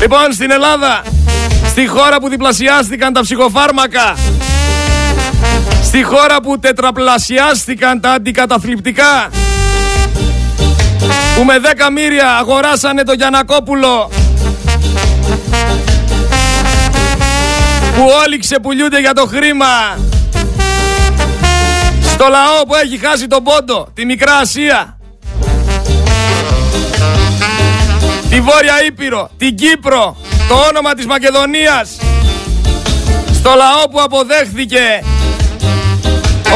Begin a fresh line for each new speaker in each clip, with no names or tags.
Λοιπόν, στην Ελλάδα, στη χώρα που διπλασιάστηκαν τα ψυχοφάρμακα, στη χώρα που τετραπλασιάστηκαν τα αντικαταθλιπτικά, που με δέκα μύρια αγοράσανε το Γιανακόπουλο, που όλοι ξεπουλιούνται για το χρήμα, στο λαό που έχει χάσει τον πόντο, τη Μικρά Ασία, τη Βόρεια Ήπειρο, την Κύπρο, το όνομα της Μακεδονίας, στο λαό που αποδέχθηκε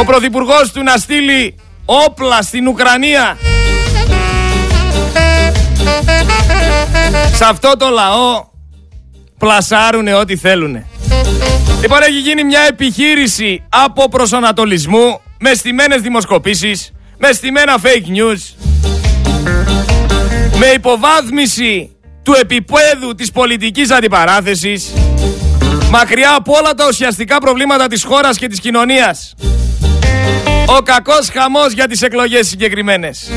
ο Πρωθυπουργός του να στείλει όπλα στην Ουκρανία. Σε αυτό το λαό πλασάρουνε ό,τι θέλουνε. Λοιπόν έχει γίνει μια επιχείρηση από προσανατολισμού με στημένες δημοσκοπήσεις, με στημένα fake news, με υποβάθμιση του επίπεδου της πολιτικής αντιπαράθεσης, μακριά από όλα τα ουσιαστικά προβλήματα της χώρας και της κοινωνίας. Ο κακός χαμός για τις εκλογές συγκεκριμένες.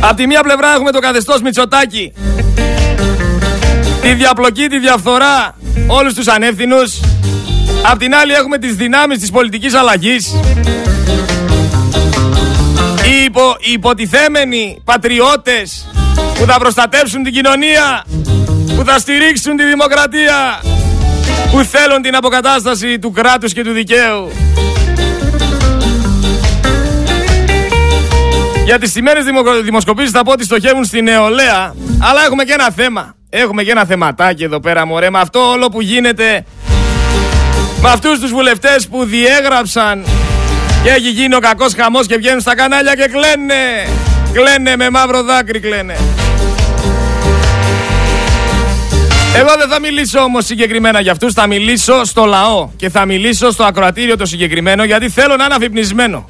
Απ' τη μία πλευρά έχουμε το καθεστώς Μητσοτάκη, τη διαπλοκή, τη διαφθορά, όλους τους ανεύθυνους. Απ' την άλλη έχουμε τις δυνάμεις της πολιτικής αλλαγής. Οι, υπο, οι υποτιθέμενοι πατριώτες που θα προστατεύσουν την κοινωνία, που θα στηρίξουν τη δημοκρατία, που θέλουν την αποκατάσταση του κράτους και του δικαίου. Για τις σημερινές δημοσκοπήσεις θα πω ότι στοχεύουν στην νεολαία, αλλά έχουμε και ένα θέμα. Έχουμε και ένα θεματάκι εδώ πέρα μωρέ, με αυτό όλο που γίνεται με αυτούς τους βουλευτές που διέγραψαν και έχει γίνει ο κακός χαμός και βγαίνουν στα κανάλια και κλαίνε. Κλαίνε με μαύρο δάκρυ κλαίνε. Εγώ δεν θα μιλήσω όμως συγκεκριμένα για αυτούς, θα μιλήσω στο λαό και θα μιλήσω στο ακροατήριο το συγκεκριμένο γιατί θέλω να είναι αφυπνισμένο.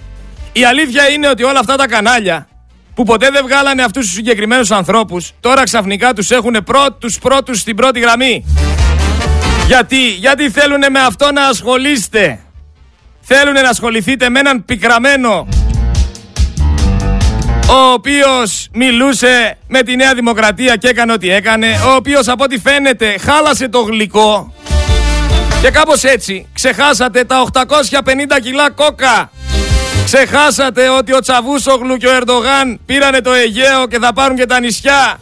Η αλήθεια είναι ότι όλα αυτά τα κανάλια που ποτέ δεν βγάλανε αυτούς τους συγκεκριμένους ανθρώπους τώρα ξαφνικά τους έχουν πρώτους πρώτους στην πρώτη γραμμή. Γιατί, γιατί θέλουν με αυτό να ασχολείστε. Θέλουν να ασχοληθείτε με έναν πικραμένο ο οποίος μιλούσε με τη Νέα Δημοκρατία και έκανε ό,τι έκανε, ο οποίος από ό,τι φαίνεται χάλασε το γλυκό και κάπως έτσι ξεχάσατε τα 850 κιλά κόκα. Ξεχάσατε ότι ο Τσαβούσογλου και ο Ερντογάν πήρανε το Αιγαίο και θα πάρουν και τα νησιά.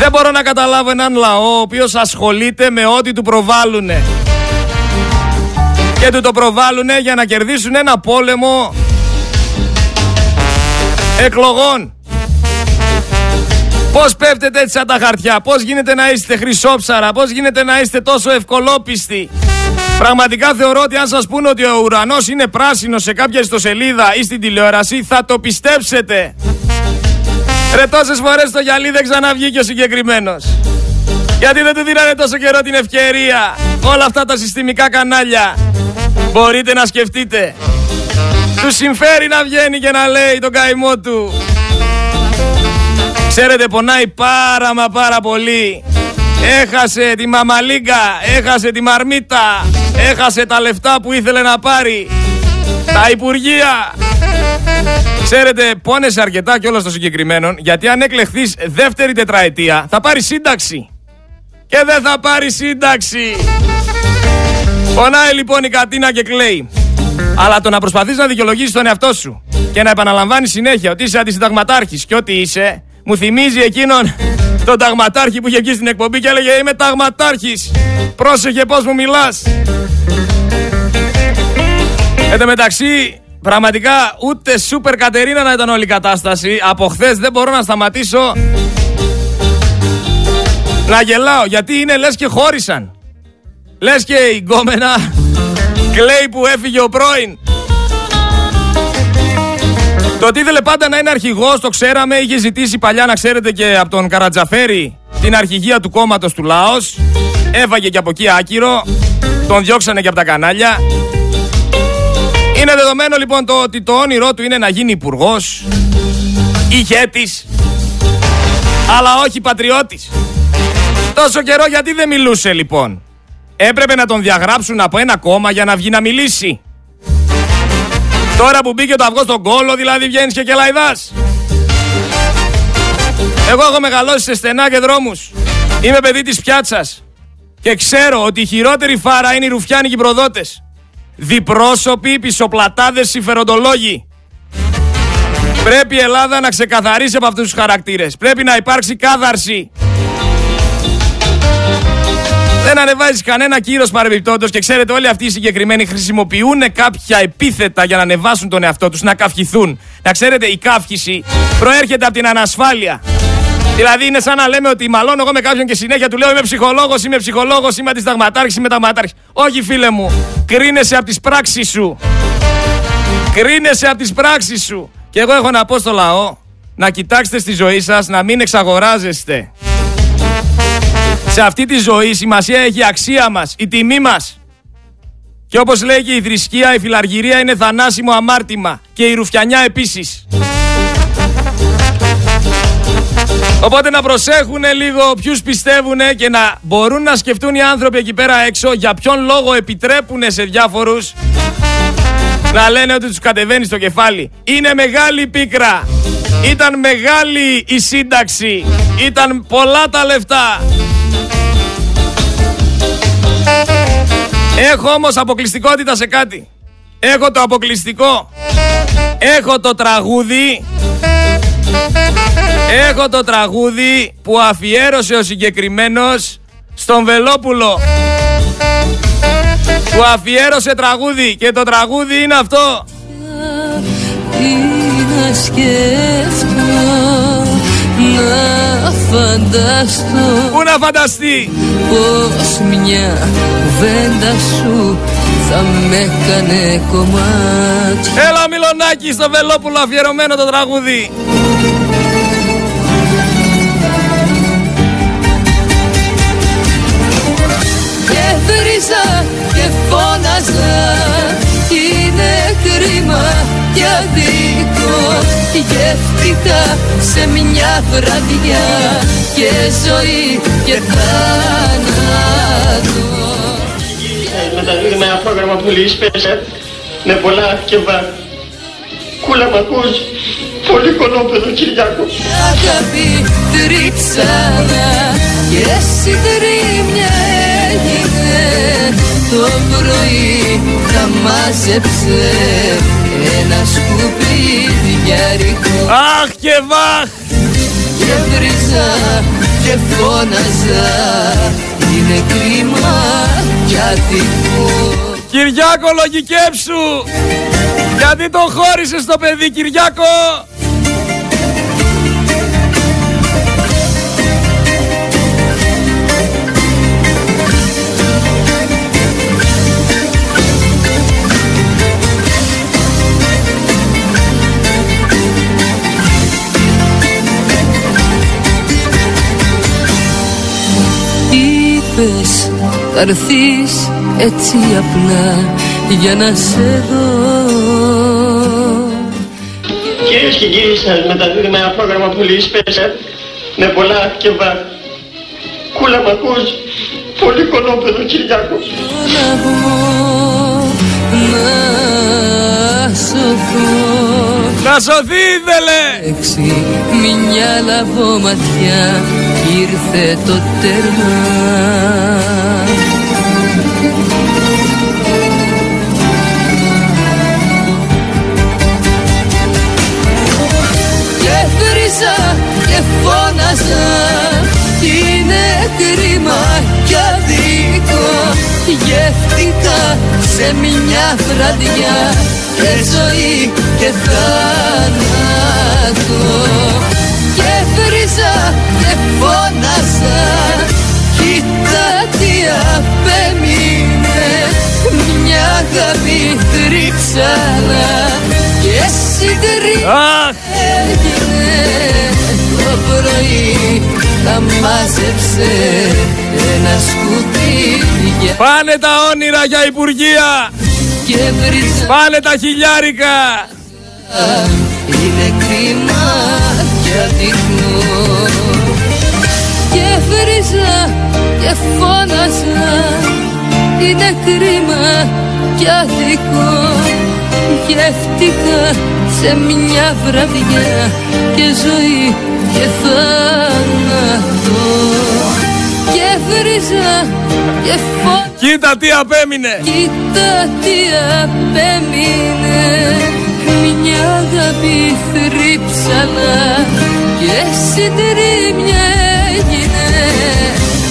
Δεν μπορώ να καταλάβω έναν λαό ο οποίος ασχολείται με ό,τι του προβάλλουνε. Και του το προβάλλουνε για να κερδίσουν ένα πόλεμο εκλογών. Πώς πέφτετε έτσι σαν τα χαρτιά, πώς γίνεται να είστε χρυσόψαρα, πώς γίνεται να είστε τόσο ευκολόπιστοι; Πραγματικά θεωρώ ότι αν σας πούνε ότι ο ουρανός είναι πράσινος σε κάποια ιστοσελίδα ή στην τηλεόραση θα το πιστέψετε. Ρε τόσες φορές το γυαλί δεν ξαναβγήκε ο συγκεκριμένος. Γιατί δεν του δίνανε τόσο καιρό την ευκαιρία. Όλα αυτά τα συστημικά κανάλια. Μπορείτε να σκεφτείτε. Του συμφέρει να βγαίνει και να λέει τον καημό του. Ξέρετε πονάει πάρα μα πάρα πολύ. Έχασε τη μαμαλίγκα, έχασε τη μαρμίτα, έχασε τα λεφτά που ήθελε να πάρει. Τα υπουργεία. Ξέρετε, πόνεσε αρκετά και όλα στο συγκεκριμένο, γιατί αν εκλεχθείς δεύτερη τετραετία θα πάρεις σύνταξη. Και δεν θα πάρεις σύνταξη. Πονάει λοιπόν η Κατίνα και κλαίει. Αλλά το να προσπαθείς να δικαιολογήσεις τον εαυτό σου και να επαναλαμβάνεις συνέχεια ότι είσαι αντισυνταγματάρχης και ότι είσαι, μου θυμίζει εκείνον τον ταγματάρχη που είχε βγει στην εκπομπή και έλεγε Είμαι ταγματάρχης. Πρόσεχε πώς μου μιλάς. Εν τω μεταξύ, πραγματικά ούτε σούπερ Κατερίνα να ήταν όλη η κατάσταση. Από χθες δεν μπορώ να σταματήσω να γελάω γιατί είναι λες και χώρισαν. Λες και η γκόμενα κλαίει που έφυγε ο πρώην. Το ότι ήθελε πάντα να είναι αρχηγός το ξέραμε, είχε ζητήσει παλιά να ξέρετε και από τον Καρατζαφέρη την αρχηγία του κόμματος του Λάος. Έφαγε και από εκεί άκυρο, τον διώξανε και από τα κανάλια. Είναι δεδομένο λοιπόν το ότι το όνειρό του είναι να γίνει υπουργός, ηγέτης, αλλά όχι πατριώτης. Τόσο καιρό γιατί δεν μιλούσε λοιπόν; Έπρεπε να τον διαγράψουν από ένα κόμμα για να βγει να μιλήσει. Τώρα που μπήκε το αυγό στον κόλο δηλαδή βγαίνεις και κελαϊδάς. Εγώ έχω μεγαλώσει σε στενά και δρόμους. Είμαι παιδί της πιάτσας. Και ξέρω ότι η χειρότερη φάρα είναι οι ρουφιάνικοι προδότες. Διπρόσωποι, πισωπλατάδες, συμφεροντολόγοι. Πρέπει η Ελλάδα να ξεκαθαρίσει από αυτούς τους χαρακτήρες. Πρέπει να υπάρξει κάθαρση. Δεν ανεβάζεις κανένα κύρος παρεμπιπτόντω και ξέρετε, όλοι αυτοί οι συγκεκριμένοι χρησιμοποιούν κάποια επίθετα για να ανεβάσουν τον εαυτό τους, να καυχηθούν. Να ξέρετε, η καύχηση προέρχεται από την ανασφάλεια. Δηλαδή είναι σαν να λέμε ότι μαλώνω εγώ με κάποιον και συνέχεια του λέω Είμαι ψυχολόγος, είμαι ψυχολόγος, είμαι αντισταγματάρχης, είμαι ταγματάρχης. Όχι, φίλε μου, κρίνεσαι από τις πράξεις σου. Κρίνεσαι από τις πράξεις σου. Και εγώ έχω να πω στο λαό να κοιτάξετε στη ζωή σας, να μην εξαγοράζεστε. Σε αυτή τη ζωή σημασία έχει η αξία μας, η τιμή μας. Και όπως λέγει η θρησκεία, η φιλαργυρία είναι θανάσιμο αμάρτημα και η ρουφιανιά επίσης. Οπότε να προσέχουν λίγο ποιους πιστεύουν και να μπορούν να σκεφτούν οι άνθρωποι εκεί πέρα έξω για ποιον λόγο επιτρέπουν σε διάφορους να λένε ότι τους κατεβαίνει στο κεφάλι. Είναι μεγάλη πίκρα. Ήταν μεγάλη η σύνταξη. Ήταν πολλά τα λεφτά. Έχω όμως αποκλειστικότητα σε κάτι. Έχω το αποκλειστικό. Έχω το τραγούδι. Έχω το τραγούδι που αφιέρωσε ο συγκεκριμένος στον Βελόπουλο. Που αφιέρωσε τραγούδι και το τραγούδι είναι αυτό. να να φανταστώ Πού να φανταστεί; Πως μια κουβέντα σου θα με έκανε κομμάτι. Έλα Μιλονάκης στο Βελόπουλο αφιερωμένο το τραγούδι. Και βρίζα και φώναζα Είναι κρίμα και αδίκο Γεύτηκα σε μια βραδιά και ζωή και θάνατο
Μεταδίδει με ένα πρόγραμμα που λέει Σπέσα με πολλά και βα. Κούλα μ' ακούς, πολύ κολόπεδο Κυριάκο.
Αγάπη τρίξανα και συντρίμια έγινε το πρωί τα μάζεψε ένα σκουπίδιαρικό
Αχ και βαχ!
Και βρίζα και φώναζα Είναι κρίμα κι ατυχώ
Κυριάκο λογικέψου! Γιατί το χώρισες το παιδί Κυριάκο
είπες θα έτσι απλά για να σε δω
Κυρίες και κύριοι σας μεταδίδουμε ένα πρόγραμμα που λέει Special με πολλά και βα. Κούλα μ' ακούς, πολύ κολόπεδο Κυριάκο. Να
να σωθώ
Να σωθεί ήθελε
Έξι μια λαβόματια ήρθε το τέρμα Και βρίζα και φώναζα είναι κρίμα κι αδίκο. Γεύτηκα σε μια βραδιά και ζωή και θάνατο. Βρίζα και φώναζα αγάπη τρίψανα Και συντρίψα έγινε Το πρωί τα μάζεψε ένα σκουπίδια
Πάνε τα όνειρα για υπουργεία.
Και βρίζα
Πάνε τα χιλιάρικα.
Είναι κρίμα και βρίζα και φώναζα. Είναι κρίμα και αδικό γεύτηκα σε μια βραδιά και ζωή και θάνατο. Και βρίζα και φω...
Κοίτα τι απέμεινε.
Κοίτα τι απέμεινε. Μια αγάπη θρύψαλα και συντρίμια έγινε.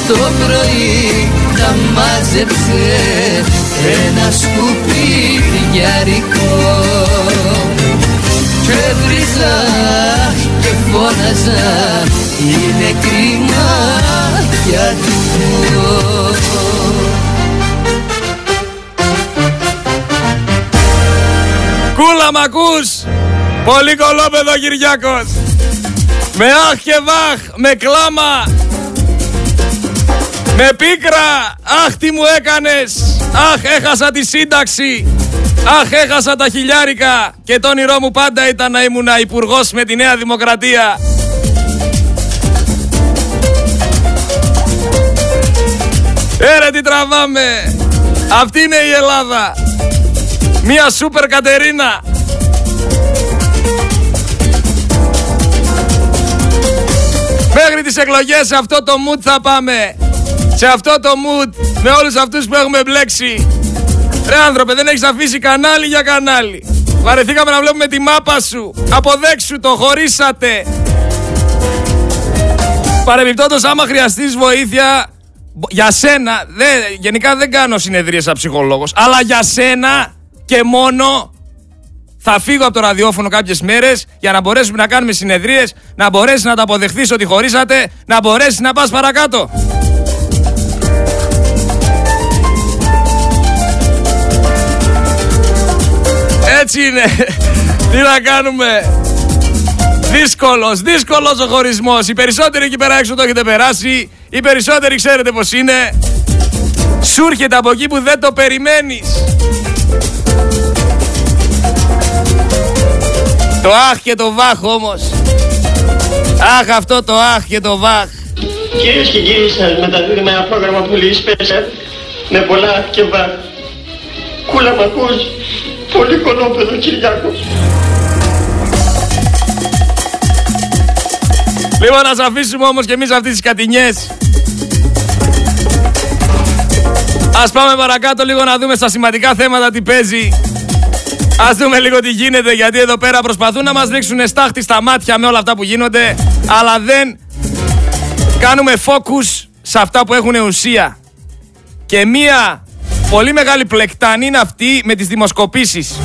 Το πρωί τα μάζεψε ένα σκουπιδιάρικο και βρίζα και φώναζα είναι κρίμα για
Κούλα μ' ακούς Πολύ κολόπεδο Κυριάκος! Με αχ και βαχ Με κλάμα Με πίκρα Αχ τι μου έκανες Αχ έχασα τη σύνταξη. Αχ έχασα τα χιλιάρικα. Και το όνειρό μου πάντα ήταν να ήμουν υπουργός με τη Νέα Δημοκρατία. Έρε τι τραβάμε. Αυτή είναι η Ελλάδα. Μία σούπερ Κατερίνα. Μέχρι τις εκλογές σε αυτό το mood θα πάμε. Σε αυτό το mood Με όλους αυτούς που έχουμε μπλέξει. Ρε άνθρωπε δεν έχεις αφήσει κανάλι για κανάλι. Βαρεθήκαμε να βλέπουμε τη μάπα σου. Αποδέξου το χωρίσατε. Παρεμπιπτόντως άμα χρειαστείς βοήθεια για σένα, δε, γενικά δεν κάνω συνεδρίες σαν ψυχολόγος, αλλά για σένα και μόνο θα φύγω από το ραδιόφωνο κάποιες μέρες για να μπορέσουμε να κάνουμε συνεδρίες, να μπορέσει να τα αποδεχθείς ότι χωρίσατε, να μπορέσει να πας παρακάτω. Έτσι είναι. Τι να κάνουμε. Δύσκολος, δύσκολος ο χωρισμός. Οι περισσότεροι εκεί πέρα έξω το έχετε περάσει. Οι περισσότεροι ξέρετε πως είναι. Σου έρχεται από εκεί που δεν το περιμένεις. Το αχ και το βάχ όμως. Αχ αυτό το αχ και το βάχ.
Κυρίες και κύριοι σας μεταδίδουμε ένα πρόγραμμα πολύ special με πολλά και βάχ. Κούλα μ' ακούς, πολύ κολόπεδο Κυριάκος.
Λοιπόν, να αφήσουμε όμως και εμείς αυτές τις κατηνιές. Ας πάμε παρακάτω λίγο να δούμε στα σημαντικά θέματα τι παίζει. Ας δούμε λίγο τι γίνεται, γιατί εδώ πέρα προσπαθούν να μας ρίξουν στάχτη στα μάτια με όλα αυτά που γίνονται, αλλά δεν κάνουμε focus σε αυτά που έχουν ουσία. Και μία πολύ μεγάλη πλεκτάνη είναι αυτή με τις δημοσκοπήσεις.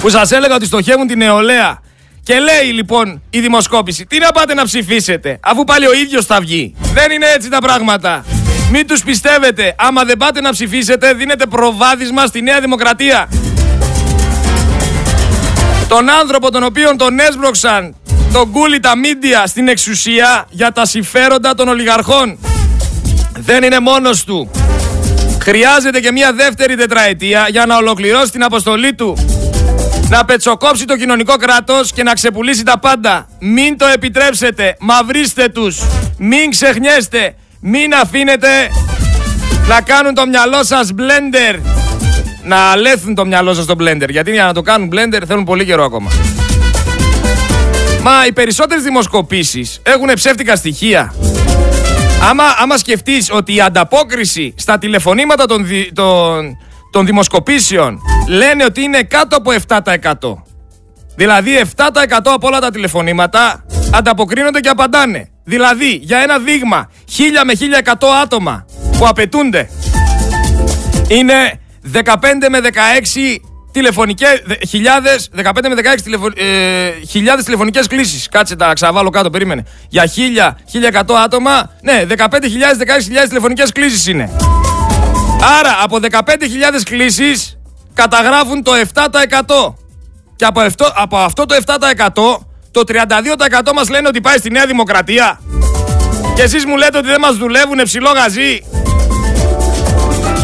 Που σας έλεγα ότι στοχεύουν την νεολαία. Και λέει λοιπόν η δημοσκόπηση, τι να πάτε να ψηφίσετε, αφού πάλι ο ίδιος θα βγει. Δεν είναι έτσι τα πράγματα. Μην τους πιστεύετε, άμα δεν πάτε να ψηφίσετε, δίνετε προβάδισμα στη Νέα Δημοκρατία. Τον άνθρωπο τον οποίο τον έσπρωξαν τον κούλι τα μίντια στην εξουσία για τα συμφέροντα των ολιγαρχών. Δεν είναι μόνος του. Χρειάζεται και μια δεύτερη τετραετία για να ολοκληρώσει την αποστολή του να πετσοκόψει το κοινωνικό κράτος και να ξεπουλήσει τα πάντα. Μην το επιτρέψετε. Μαυρίστε τους. Μην ξεχνιέστε. Μην αφήνετε να κάνουν το μυαλό σας blender. Να αλέθουν το μυαλό σας στο blender. Γιατί για να το κάνουν blender θέλουν πολύ καιρό ακόμα. Μα οι περισσότερες δημοσκοπήσεις έχουν ψεύτικα στοιχεία. Άμα, άμα σκεφτείς ότι η ανταπόκριση στα τηλεφωνήματα των, των, των δημοσκοπήσεων λένε ότι είναι κάτω από 7%. Δηλαδή 7% από όλα τα τηλεφωνήματα ανταποκρίνονται και απαντάνε. Δηλαδή για ένα δείγμα 1000 με 1100 άτομα που απαιτούνται είναι 15 με 16 τηλεφωνικές, χιλιάδες, 15 με 16 τηλεφω, ε, χιλιάδες τηλεφωνικές κλήσεις. Κάτσε τα ξαβάλω κάτω, περίμενε. Για 1000, 1100 άτομα, ναι, 15.000, 16.000 τηλεφωνικές κλήσεις είναι. Άρα από 15.000 κλήσεις καταγράφουν το 7%. Και από αυτό, από αυτό το 7% το 32% μας λένε ότι πάει στη Νέα Δημοκρατία. Και εσείς μου λέτε ότι δεν μας δουλεύουν ψηλό γαζί.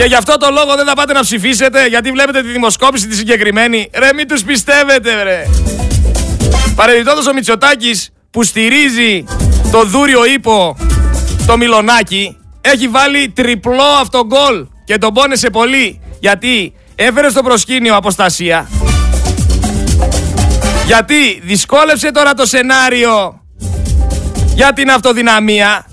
Και γι' αυτό το λόγο δεν θα πάτε να ψηφίσετε γιατί βλέπετε τη δημοσκόπηση τη συγκεκριμένη. Ρε μην τους πιστεύετε ρε. Παρεμπιπτόντως ο Μητσοτάκης που στηρίζει το δούριο ύπο το Μιλονάκι έχει βάλει τριπλό αυτογκόλ και τον πόνεσε πολύ γιατί έφερε στο προσκήνιο αποστασία Γιατί δυσκόλεψε τώρα το σενάριο για την αυτοδυναμία.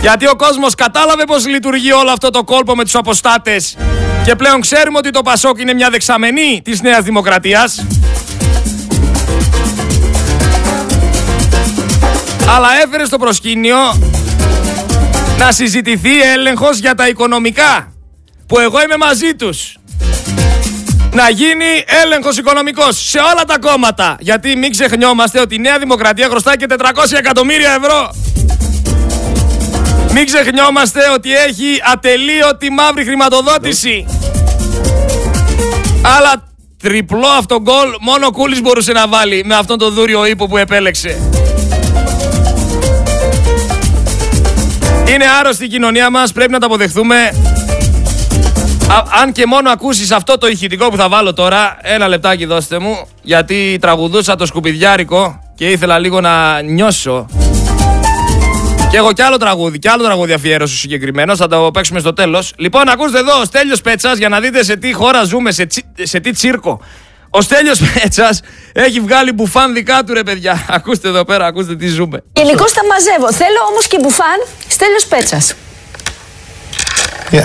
Γιατί ο κόσμος κατάλαβε πως λειτουργεί όλο αυτό το κόλπο με τους αποστάτες και πλέον ξέρουμε ότι το Πασόκ είναι μια δεξαμενή της Νέας Δημοκρατίας. Αλλά έφερε στο προσκήνιο να συζητηθεί έλεγχος για τα οικονομικά που εγώ είμαι μαζί τους να γίνει έλεγχος οικονομικός σε όλα τα κόμματα. Γιατί μην ξεχνιόμαστε ότι η Νέα Δημοκρατία χρωστάει και 400 εκατομμύρια ευρώ. Μην ξεχνιόμαστε ότι έχει ατελείωτη μαύρη χρηματοδότηση. Αλλά τριπλό αυτό γκολ μόνο ο Κούλης μπορούσε να βάλει με αυτόν τον δούριο ύπο που επέλεξε. Είναι άρρωστη η κοινωνία μας, πρέπει να τα αποδεχθούμε αν και μόνο ακούσεις αυτό το ηχητικό που θα βάλω τώρα, ένα λεπτάκι δώστε μου, γιατί τραγουδούσα το σκουπιδιάρικο και ήθελα λίγο να νιώσω. Και έχω κι άλλο τραγούδι, κι άλλο τραγούδι αφιέρωσης συγκεκριμένο, θα το παίξουμε στο τέλος. Λοιπόν, ακούστε εδώ, ο Στέλιος Πέτσας, για να δείτε σε τι χώρα ζούμε, σε, σε τι τσίρκο. Ο Στέλιος Πέτσας έχει βγάλει μπουφάν δικά του ρε παιδιά. Ακούστε εδώ πέρα, ακούστε τι ζούμε.
Γενικώς τα μαζεύω. Θέλω όμως και μπουφάν Στέλιος Πέτσας.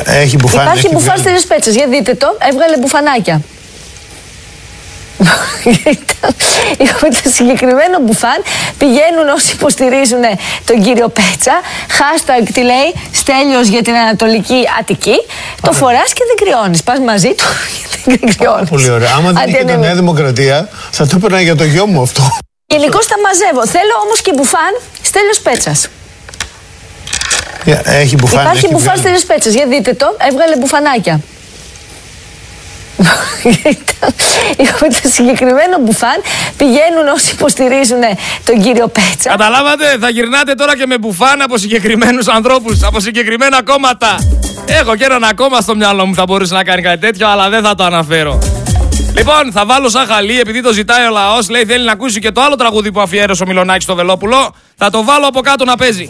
Έχει μπουφάν.
Υπάρχει έχει μπουφάν στι πέτσε. Για δείτε το. Έβγαλε μπουφανάκια. Έχουμε το συγκεκριμένο μπουφάν. Πηγαίνουν όσοι υποστηρίζουν τον κύριο Πέτσα. Hashtag τι λέει Στέλιος για την Ανατολική Αττική. Το φοράς και δεν κρυώνεις. Πας μαζί του και δεν κρυώνεις.
Πολύ ωραία. Άμα δεν είχε τη Νέα Δημοκρατία, θα το έπαιρνα για το γιο μου αυτό.
Γενικώ τα μαζεύω. Θέλω όμως και μπουφάν Στέλιος Πέτσας.
Έχει μπουφάν.
Υπάρχει έχει μπουφάν στι πέτσε. Για δείτε το. Έβγαλε μπουφανάκια. Έχουμε το συγκεκριμένο μπουφάν. Πηγαίνουν όσοι υποστηρίζουν τον κύριο Πέτσα.
Καταλάβατε, θα γυρνάτε τώρα και με μπουφάν από συγκεκριμένους ανθρώπους, από συγκεκριμένα κόμματα. Έχω και έναν ακόμα στο μυαλό μου θα μπορούσε να κάνει κάτι τέτοιο, αλλά δεν θα το αναφέρω. Λοιπόν, θα βάλω σαν χαλί, επειδή το ζητάει ο λαός, λέει θέλει να ακούσει και το άλλο τραγούδι που αφιέρωσε ο Μιλονάκης στο Βελόπουλο. Θα το βάλω από κάτω να παίζει.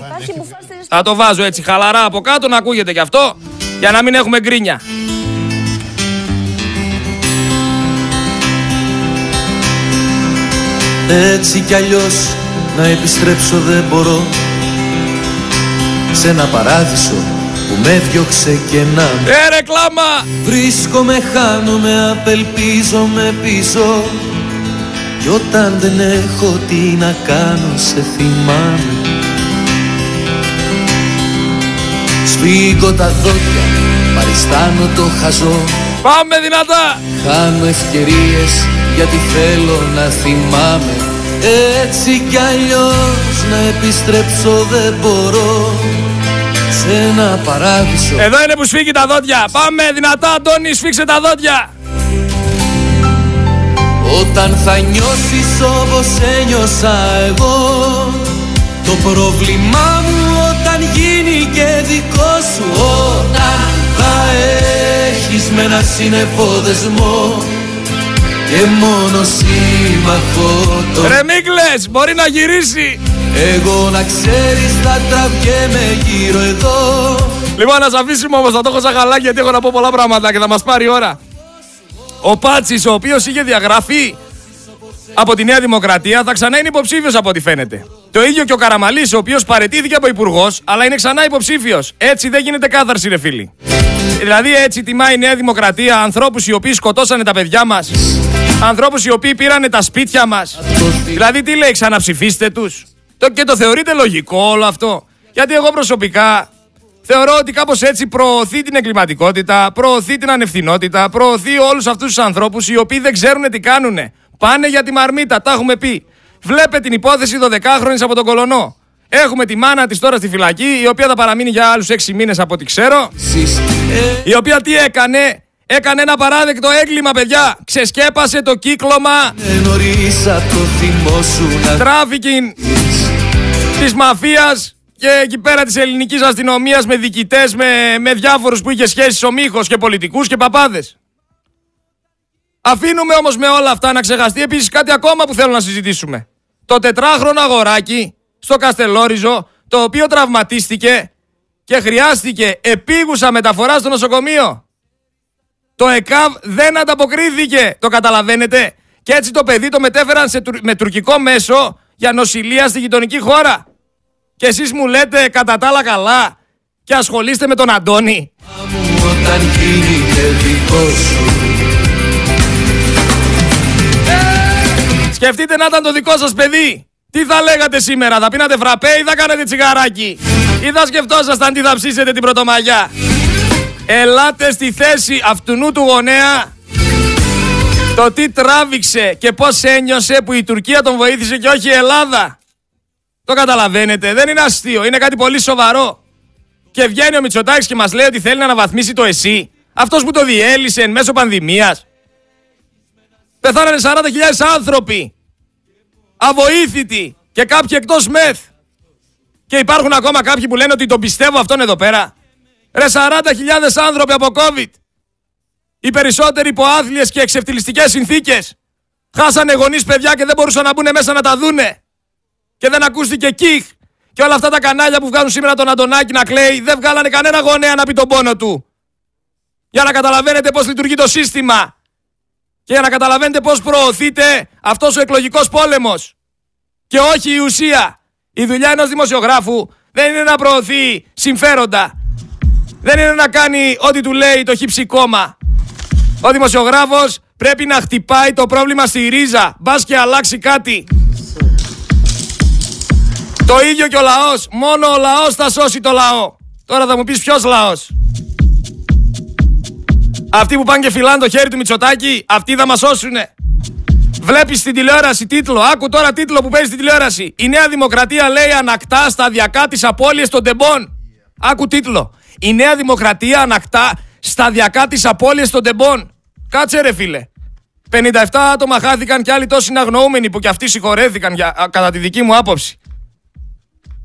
Θα το βάζω έτσι χαλαρά από κάτω να ακούγεται κι αυτό, για να μην έχουμε γκρίνια.
Έτσι κι αλλιώς να επιστρέψω δεν μπορώ. Σε ένα παράδεισο που με διώξε και να
Ε ρε κλάμα!
Βρίσκομαι, χάνομαι, απελπίζομαι πίσω. Κι όταν δεν έχω τι να κάνω σε θυμάμαι. Σφίγγω τα δόντια, παριστάνω το χαζό.
Πάμε δυνατά!
Χάνω ευκαιρίες γιατί θέλω να θυμάμαι. Έτσι κι αλλιώς να επιστρέψω δεν μπορώ. Σε ένα παράδεισο.
Εδώ είναι που σφίγγει τα δόντια. Πάμε δυνατά Αντώνη σφίξε τα δόντια.
Όταν θα νιώσεις όπως ένιωσα εγώ Το πρόβλημά μου όταν γίνει και δικό σου. Όταν θα έχεις με ένα σύννεφο δεσμό και μόνο σύμμαχο το
Ρε Μίκλες, μπορεί να γυρίσει
Εγώ να ξέρεις θα τραβιέμαι γύρω εδώ
Λοιπόν, να αφήσουμε όμως, θα το έχω σαν χαλάκι γιατί έχω να πω πολλά πράγματα και θα μας πάρει ώρα. Ο Πάτσης, ο οποίος είχε διαγραφεί από τη Νέα Δημοκρατία, θα ξανά είναι υποψήφιος από ό,τι φαίνεται. Το ίδιο και ο Καραμαλής, ο οποίος παρετήθηκε από υπουργός, αλλά είναι ξανά υποψήφιος. Έτσι δεν γίνεται κάθαρση, ρε φίλοι. Δηλαδή έτσι τιμάει η Νέα Δημοκρατία ανθρώπους οι οποίοι σκοτώσανε τα παιδιά μας. Ανθρώπους οι οποίοι πήρανε τα σπίτια μας. Δηλαδή τι λέει, ξαναψηφίστε τους. Το, και το θεωρείτε λογικό όλο αυτό; Γιατί εγώ προσωπικά θεωρώ ότι κάπως έτσι προωθεί την εγκληματικότητα, προωθεί την ανευθυνότητα, προωθεί όλους αυτούς τους ανθρώπους οι οποίοι δεν ξέρουν τι κάνουν. Πάνε για τη μαρμίτα, τα έχουμε πει. Βλέπε την υπόθεση 12χρονη από τον Κολονό. Έχουμε τη μάνα της τώρα στη φυλακή, η οποία θα παραμείνει για άλλους 6 μήνες από ό,τι ξέρω. Η οποία τι έκανε, έκανε ένα παράδεκτο έγκλημα, παιδιά. Ξεσκέπασε το κύκλωμα. Τράφικιν της μαφίας και εκεί πέρα της ελληνικής αστυνομίας με διοικητές, με, με διάφορους που είχε σχέσεις ο Μίχος και πολιτικούς και παπάδες. Αφήνουμε όμως με όλα αυτά να ξεχαστεί επίσης κάτι ακόμα που θέλω να συζητήσουμε. Το τετράχρονο αγοράκι στο Καστελόριζο, το οποίο τραυματίστηκε και χρειάστηκε επίγουσα μεταφορά στο νοσοκομείο. Το ΕΚΑΒ δεν ανταποκρίθηκε, το καταλαβαίνετε; Και έτσι το παιδί το μετέφεραν σε, με τουρκικό μέσο για νοσηλεία στη γειτονική χώρα. Και εσείς μου λέτε κατά τα άλλα καλά και ασχολείστε με τον Αντώνη. Σκεφτείτε να ήταν το δικό σας παιδί. Τι θα λέγατε σήμερα, θα πίνατε φραπέ ή θα κάνετε τσιγαράκι; Ή θα σκεφτόσασταν τι θα ψήσετε την Πρωτομαγιά; Ελάτε στη θέση αυτού του γονέα το τι τράβηξε και πώς ένιωσε που η Τουρκία τον βοήθησε και όχι η Ελλάδα. Το καταλαβαίνετε, δεν είναι αστείο, είναι κάτι πολύ σοβαρό. Και βγαίνει ο Μητσοτάκης και μας λέει ότι θέλει να αναβαθμίσει το ΕΣΥ. Αυτός που το διέλυσε εν μέσω πανδημίας. Πεθάνανε 40.000 άνθρωποι. Αβοήθητοι και κάποιοι εκτός μεθ. Και υπάρχουν ακόμα κάποιοι που λένε ότι τον πιστεύω αυτόν εδώ πέρα. Ρε 40.000 άνθρωποι από COVID. Οι περισσότεροι υπό άθλιες και εξευτελιστικές συνθήκες. Χάσανε γονείς παιδιά και δεν μπορούσαν να μπουν μέσα να τα δούνε. Και δεν ακούστηκε κιχ. Και όλα αυτά τα κανάλια που βγάζουν σήμερα τον Αντωνάκη να κλαίει δεν βγάλανε κανένα γονέα να πει τον πόνο του. Για να καταλαβαίνετε πώς λειτουργεί το σύστημα. Και για να καταλαβαίνετε πώς προωθείται αυτός ο εκλογικός πόλεμος. Και όχι η ουσία. Η δουλειά ενός δημοσιογράφου δεν είναι να προωθεί συμφέροντα. Δεν είναι να κάνει ό,τι του λέει το χύψη κόμμα. Ο δημοσιογράφος πρέπει να χτυπάει το πρόβλημα στη ρίζα. Μπας και αλλάξει κάτι. Το ίδιο και ο λαός. Μόνο ο λαός θα σώσει το λαό. Τώρα θα μου πεις ποιος λαός. Αυτοί που πάνε και φυλάνε το χέρι του Μητσοτάκη, αυτοί θα μας σώσουνε. Βλέπεις στην τηλεόραση τίτλο. Άκου τώρα τίτλο που παίζει στην τηλεόραση. Η Νέα Δημοκρατία λέει ανακτά σταδιακά τις απώλειες των τεμπών. Άκου τίτλο. Η Νέα Δημοκρατία ανακτά σταδιακά τις απώλειες των τεμπών. Κάτσε ρε φίλε. 57 άτομα χάθηκαν και άλλοι τόσοι είναι αγνοούμενοι που κι αυτοί συγχωρέθηκαν για, κατά τη δική μου άποψη.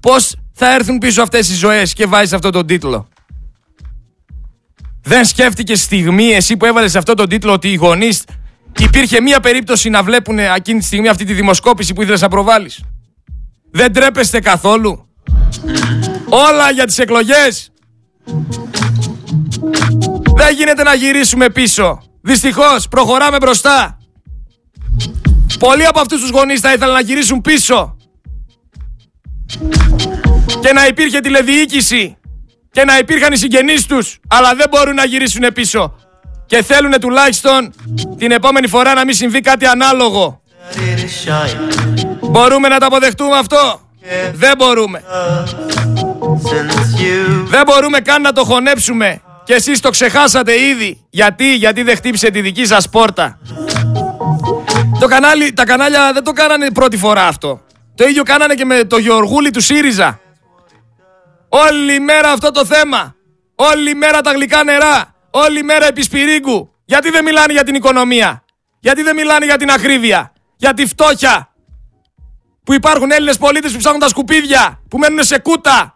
Πώς θα έρθουν πίσω αυτές οι ζωές και βάζεις αυτό τον τίτλο; Δεν σκέφτηκες στιγμή εσύ που έβαλες αυτό τον τίτλο ότι οι γονείς υπήρχε μία περίπτωση να βλέπουν εκείνη τη στιγμή αυτή τη δημοσκόπηση που ήθελες να προβάλλεις; Δεν τρέπεστε καθόλου; Όλα για τις εκλογές. Δεν γίνεται να γυρίσουμε πίσω. Δυστυχώς προχωράμε μπροστά. Πολλοί από αυτούς τους γονείς θα ήθελαν να γυρίσουν πίσω. Και να υπήρχε τηλεδιοίκηση. Και να υπήρχαν οι συγγενείς τους. Αλλά δεν μπορούν να γυρίσουν πίσω. Και θέλουν τουλάχιστον την επόμενη φορά να μην συμβεί κάτι ανάλογο. Μπορούμε να τα αποδεχτούμε αυτό; Δεν μπορούμε. Δεν μπορούμε καν να το χωνέψουμε. Και εσείς το ξεχάσατε ήδη. Γιατί, γιατί δεν χτύπησε τη δική σας πόρτα. Το κανάλι, τα κανάλια δεν το κάνανε πρώτη φορά αυτό. Το ίδιο κάνανε και με το Γεωργούλη του ΣΥΡΙΖΑ. Όλη μέρα αυτό το θέμα. Όλη μέρα τα γλυκά νερά. Όλη μέρα επί σπυρίγκου. Γιατί δεν μιλάνε για την οικονομία; Γιατί δεν μιλάνε για την ακρίβεια; Για τη φτώχεια; Που υπάρχουν Έλληνες πολίτες που ψάχνουν τα σκουπίδια. Που μένουν σε κούτα.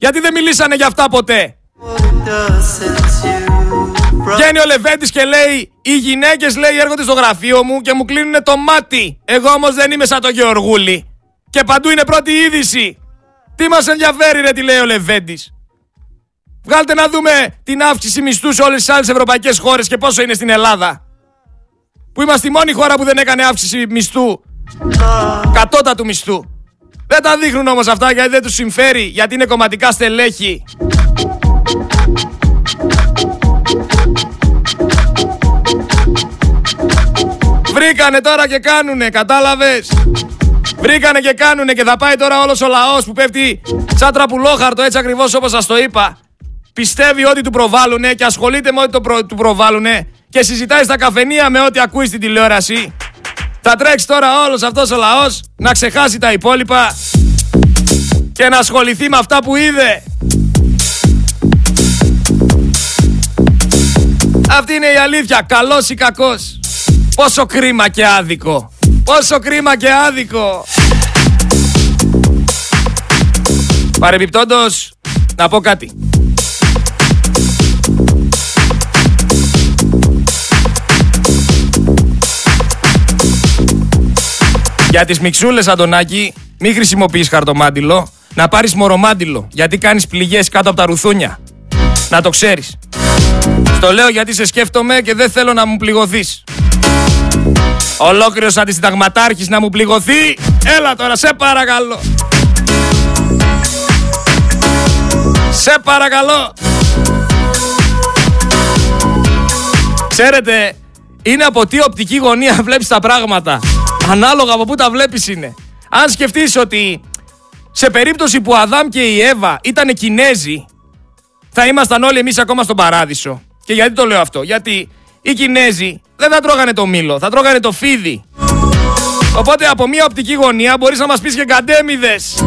Γιατί δεν μιλήσανε για αυτά ποτέ; Βγαίνει ο Λεβέντης και λέει Οι γυναίκες λέει έρχονται στο γραφείο μου και μου κλείνουν το μάτι. Εγώ όμως δεν είμαι σαν το Γεωργούλη Και παντού είναι πρώτη είδηση. Τι μας ενδιαφέρει ρε τι λέει ο Λεβέντης. Βγάλτε να δούμε την αύξηση μισθού σε όλες τις άλλες ευρωπαϊκές χώρες Και πόσο είναι στην Ελλάδα. Που είμαστε η μόνη χώρα που δεν έκανε αύξηση μισθού. Κατώτατου μισθού Δεν τα δείχνουν όμως αυτά γιατί δεν τους συμφέρει Γιατί είναι κομματικά στελέχη Βρήκανε τώρα και κάνουνε, κατάλαβες; Βρήκανε και κάνουνε και θα πάει τώρα όλος ο λαός που πέφτει σαν τραπουλόχαρτο έτσι ακριβώς όπως σας το είπα. Πιστεύει ότι του προβάλλουνε και ασχολείται με ό,τι το προ... του προβάλλουνε και συζητάει στα καφενεία με ό,τι ακούει στην τηλεόραση. Θα τρέξει τώρα όλος αυτός ο λαός να ξεχάσει τα υπόλοιπα και να ασχοληθεί με αυτά που είδε. Αυτή είναι η αλήθεια, καλός ή κακός. Πόσο κρίμα και άδικο. Πόσο κρίμα και άδικο. Παρεμπιπτόντως, να πω κάτι. Για τις μιξούλες, Αντωνάκη, μην χρησιμοποιείς χαρτομάντιλο, να πάρεις μορομάντιλο, γιατί κάνεις πληγές κάτω από τα ρουθούνια. Να το ξέρεις. Στο λέω γιατί σε σκέφτομαι και δεν θέλω να μου πληγωθείς. Ολόκληρος αντισυνταγματάρχης να μου πληγωθεί. Έλα τώρα, σε παρακαλώ. Σε παρακαλώ. Ξέρετε, είναι από τι οπτική γωνία βλέπεις τα πράγματα. Ανάλογα από πού τα βλέπεις είναι. Αν σκεφτείς ότι σε περίπτωση που ο Αδάμ και η Εύα ήταν Κινέζοι, θα ήμασταν όλοι εμείς ακόμα στον παράδεισο. Και γιατί το λέω αυτό, γιατί οι Κινέζοι δεν θα τρώγανε το μήλο, θα τρώγανε το φίδι. Οπότε από μία οπτική γωνία μπορείς να μας πεις και καντέμιδες.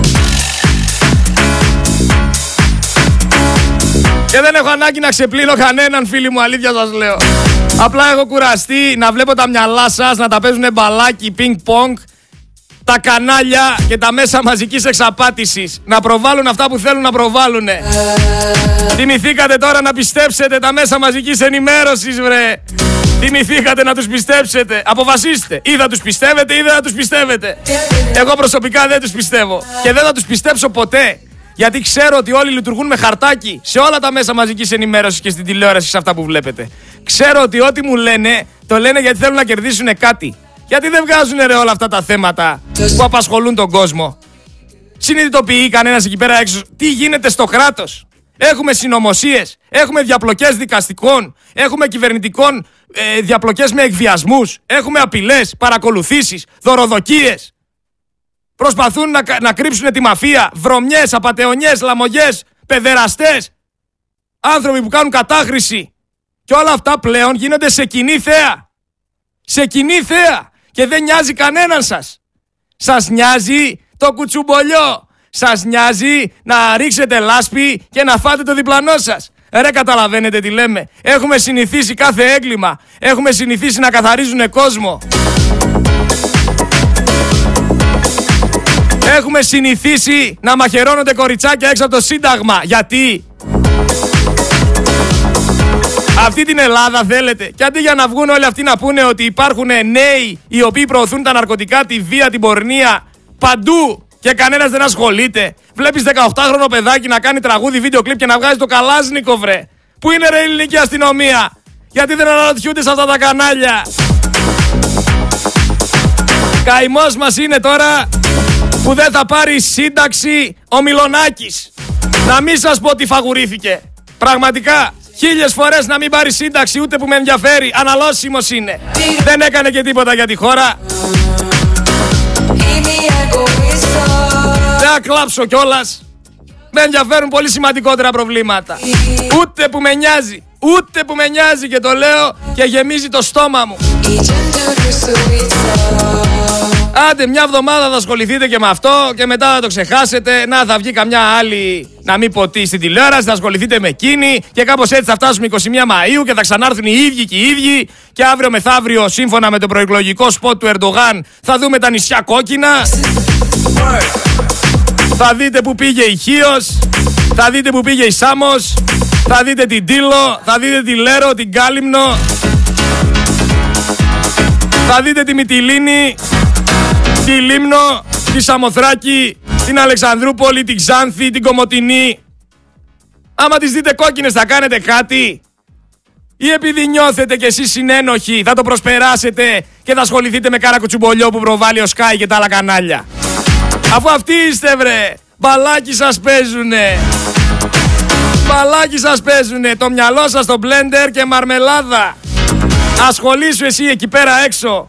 Και δεν έχω ανάγκη να ξεπλύνω κανέναν φίλοι μου, αλήθεια σας λέω. Απλά έχω κουραστεί να βλέπω τα μυαλά σας να τα παίζουν μπαλάκι, πινκ πονγκ τα κανάλια και τα μέσα μαζικής εξαπάτησης να προβάλλουν αυτά που θέλουν να προβάλλουν. Θυμηθήκατε τώρα να πιστέψετε τα μέσα μαζικής ενημέρωσης βρε. Θυμηθήκατε να τους πιστέψετε. Αποφασίστε. Ή θα τους πιστεύετε ή δεν θα τους πιστεύετε. Εγώ προσωπικά δεν τους πιστεύω. Και δεν θα τους πιστέψω ποτέ. Γιατί ξέρω ότι όλοι λειτουργούν με χαρτάκι σε όλα τα μέσα μαζικής ενημέρωσης και στην τηλεόραση σε αυτά που βλέπετε. Ξέρω ότι ό,τι μου λένε, το λένε γιατί θέλουν να κερδίσουν κάτι. Γιατί δεν βγάζουν ρε όλα αυτά τα θέματα που απασχολούν τον κόσμο. Συνειδητοποιεί κανένας εκεί πέρα έξω τι γίνεται στο κράτος. Έχουμε συνωμοσίες, έχουμε διαπλοκές δικαστικών, έχουμε κυβερνητικών ε, διαπλοκές με εκβιασμούς, έχουμε απειλές, παρακολουθήσεις, δωροδοκίες. Προσπαθούν να, να κρύψουν τη μαφία, βρωμιές, απαταιωνιές, λαμογέ, παιδεραστές. Άνθρωποι που κάνουν κατάχρηση. Και όλα αυτά πλέον γίνονται σε κοινή θέα. Σε κοινή θέα και δεν νοιάζει κανέναν σας. Σας νοιάζει το κουτσουμπολιό. Σας νοιάζει να ρίξετε λάσπη και να φάτε το διπλανό σας. Ρε καταλαβαίνετε τι λέμε. Έχουμε συνηθίσει κάθε έγκλημα. Έχουμε συνηθίσει να καθαρίζουν κόσμο. Έχουμε συνηθίσει να μαχαιρώνονται κοριτσάκια έξω από το Σύνταγμα. Γιατί; Αυτή την Ελλάδα θέλετε. Και αντί για να βγουν όλοι αυτοί να πούνε ότι υπάρχουν νέοι οι οποίοι προωθούν τα ναρκωτικά, τη βία, την πορνεία παντού και κανένας δεν ασχολείται. Βλέπεις 18χρονο παιδάκι να κάνει τραγούδι, βίντεο κλειπ και να βγάζει το καλάζνικο βρε. Πού είναι ρε η ελληνική αστυνομία; Γιατί δεν αναρωτιούνται σε αυτά τα κανάλια; Καημός μας είναι τώρα που δεν θα πάρει σύνταξη ο Μιλονάκης. Να μην σας πω ότι φαγουρήθηκε. Πραγματικά Χίλιες φορές να μην πάρει σύνταξη ούτε που με ενδιαφέρει. Αναλώσιμος είναι. Δεν έκανε και τίποτα για τη χώρα. Δεν θα κλάψω κιόλας. Με ενδιαφέρουν πολύ σημαντικότερα προβλήματα. Ούτε που με νοιάζει. Ούτε που με νοιάζει και το λέω και γεμίζει το στόμα μου. Άντε μια εβδομάδα θα ασχοληθείτε και με αυτό και μετά θα το ξεχάσετε. Να θα βγει καμιά άλλη να μην ποτεί στην τηλεόραση, θα ασχοληθείτε με εκείνη και κάπως έτσι θα φτάσουμε 21 Μαΐου και θα ξανάρθουν οι ίδιοι και οι ίδιοι και αύριο μεθαύριο σύμφωνα με το προεκλογικό σποτ του Ερντογάν θα δούμε τα νησιά κόκκινα. Θα δείτε που πήγε η Χίος, θα δείτε που πήγε η Σάμος, θα δείτε την Τίλο, θα δείτε τη Λέρο, την Κάλυμνο, θα δείτε τη Μυτιλίνη, τη Λίμνο, τη Σαμοθράκη, την Αλεξανδρούπολη, την Ξάνθη, την Κομωτινή. Άμα τις δείτε κόκκινες θα κάνετε κάτι. Ή επειδή νιώθετε κι εσείς συνένοχοι θα το προσπεράσετε και θα ασχοληθείτε με κάρα κουτσουμπολιό που προβάλλει ο Sky και τα άλλα κανάλια. Αφού αυτοί είστε βρε, μπαλάκι σας παίζουνε. Μπαλάκι σας παίζουνε, το μυαλό σας στο μπλέντερ και μαρμελάδα. Ασχολήσου εσύ εκεί πέρα έξω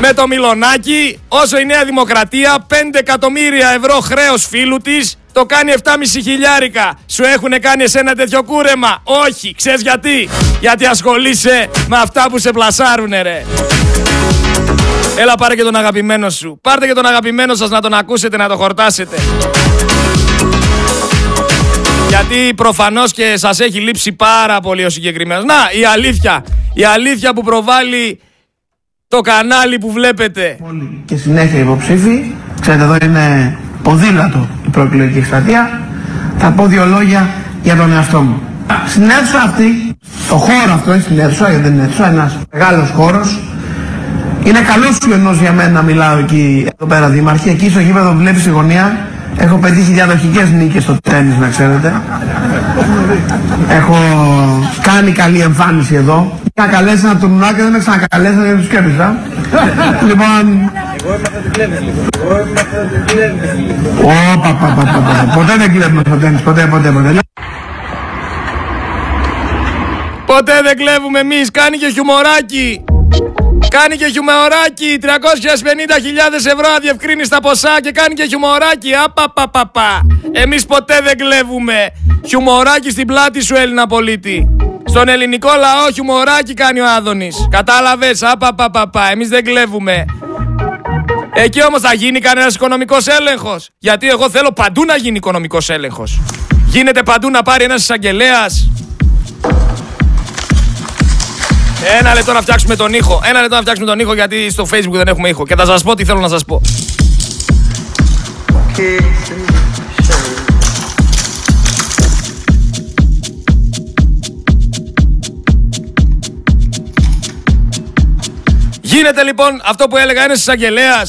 με το Μιλονάκι, όσο η Νέα Δημοκρατία 5 εκατομμύρια ευρώ χρέος φίλου της το κάνει 7,5 χιλιάρικα. Σου έχουν κάνει εσένα τέτοιο κούρεμα; Όχι, ξέρεις γιατί; Γιατί ασχολείσαι με αυτά που σε πλασάρουνε ρε. Έλα πάρε και τον αγαπημένο σου. Πάρτε και τον αγαπημένο σας να τον ακούσετε, να τον χορτάσετε. Γιατί προφανώς και σας έχει λείψει πάρα πολύ ο συγκεκριμένος. Να, η αλήθεια. Η αλήθεια που προβάλλει το κανάλι που βλέπετε.
Και συνέχεια υποψήφοι. Ξέρετε εδώ είναι ποδήλατο η προεκλογική εκστρατεία. Θα πω δύο λόγια για τον εαυτό μου. Στην αίθουσα αυτή, το χώρο αυτό, είναι στην αίθουσα, γιατί δεν είναι αίθουσα, ένας μεγάλος χώρος. Είναι καλός σου ενός για μένα να μιλάω εκεί, εδώ πέρα δήμαρχη. Εκεί στο γήπεδο βλέπεις η γωνία. Έχω πετύχει διαδοχικές νίκες στο τέννις, να ξέρετε. Έχω κάνει καλή εμφάνιση εδώ. Να καλέσανε από το μουνά και δεν με ξανακαλέσανε για τους κέρδισα. λοιπόν... Ω, πα, πα, πα, πα, πα. Ποτέ δεν κλέβουμε στο τέννις, ποτέ, ποτέ, ποτέ.
Ποτέ δεν κλέβουμε εμείς, κάνει και χιουμοράκι. Κάνει και χιουμοράκι, 350.000 ευρώ αδιευκρίνηστα ποσά και κάνει και χιουμοράκι. Απαπαπαπα. Εμείς ποτέ δεν κλέβουμε. Χιουμοράκι στην πλάτη σου Έλληνα πολίτη. Στον ελληνικό λαό χιουμοράκι κάνει ο Άδωνης. Κατάλαβες, απαπαπαπα. Εμείς δεν κλέβουμε. Εκεί όμως θα γίνει κανένας οικονομικός έλεγχος. Γιατί εγώ θέλω παντού να γίνει οικονομικός έλεγχος. Γίνεται παντού να πάρει ένας εισαγγελέας ένα λεπτό να φτιάξουμε τον ήχο. Ένα λεπτό να φτιάξουμε τον ήχο γιατί στο facebook δεν έχουμε ήχο. Και θα σας πω τι θέλω να σας πω. Γίνεται λοιπόν αυτό που έλεγα ένα εισαγγελέα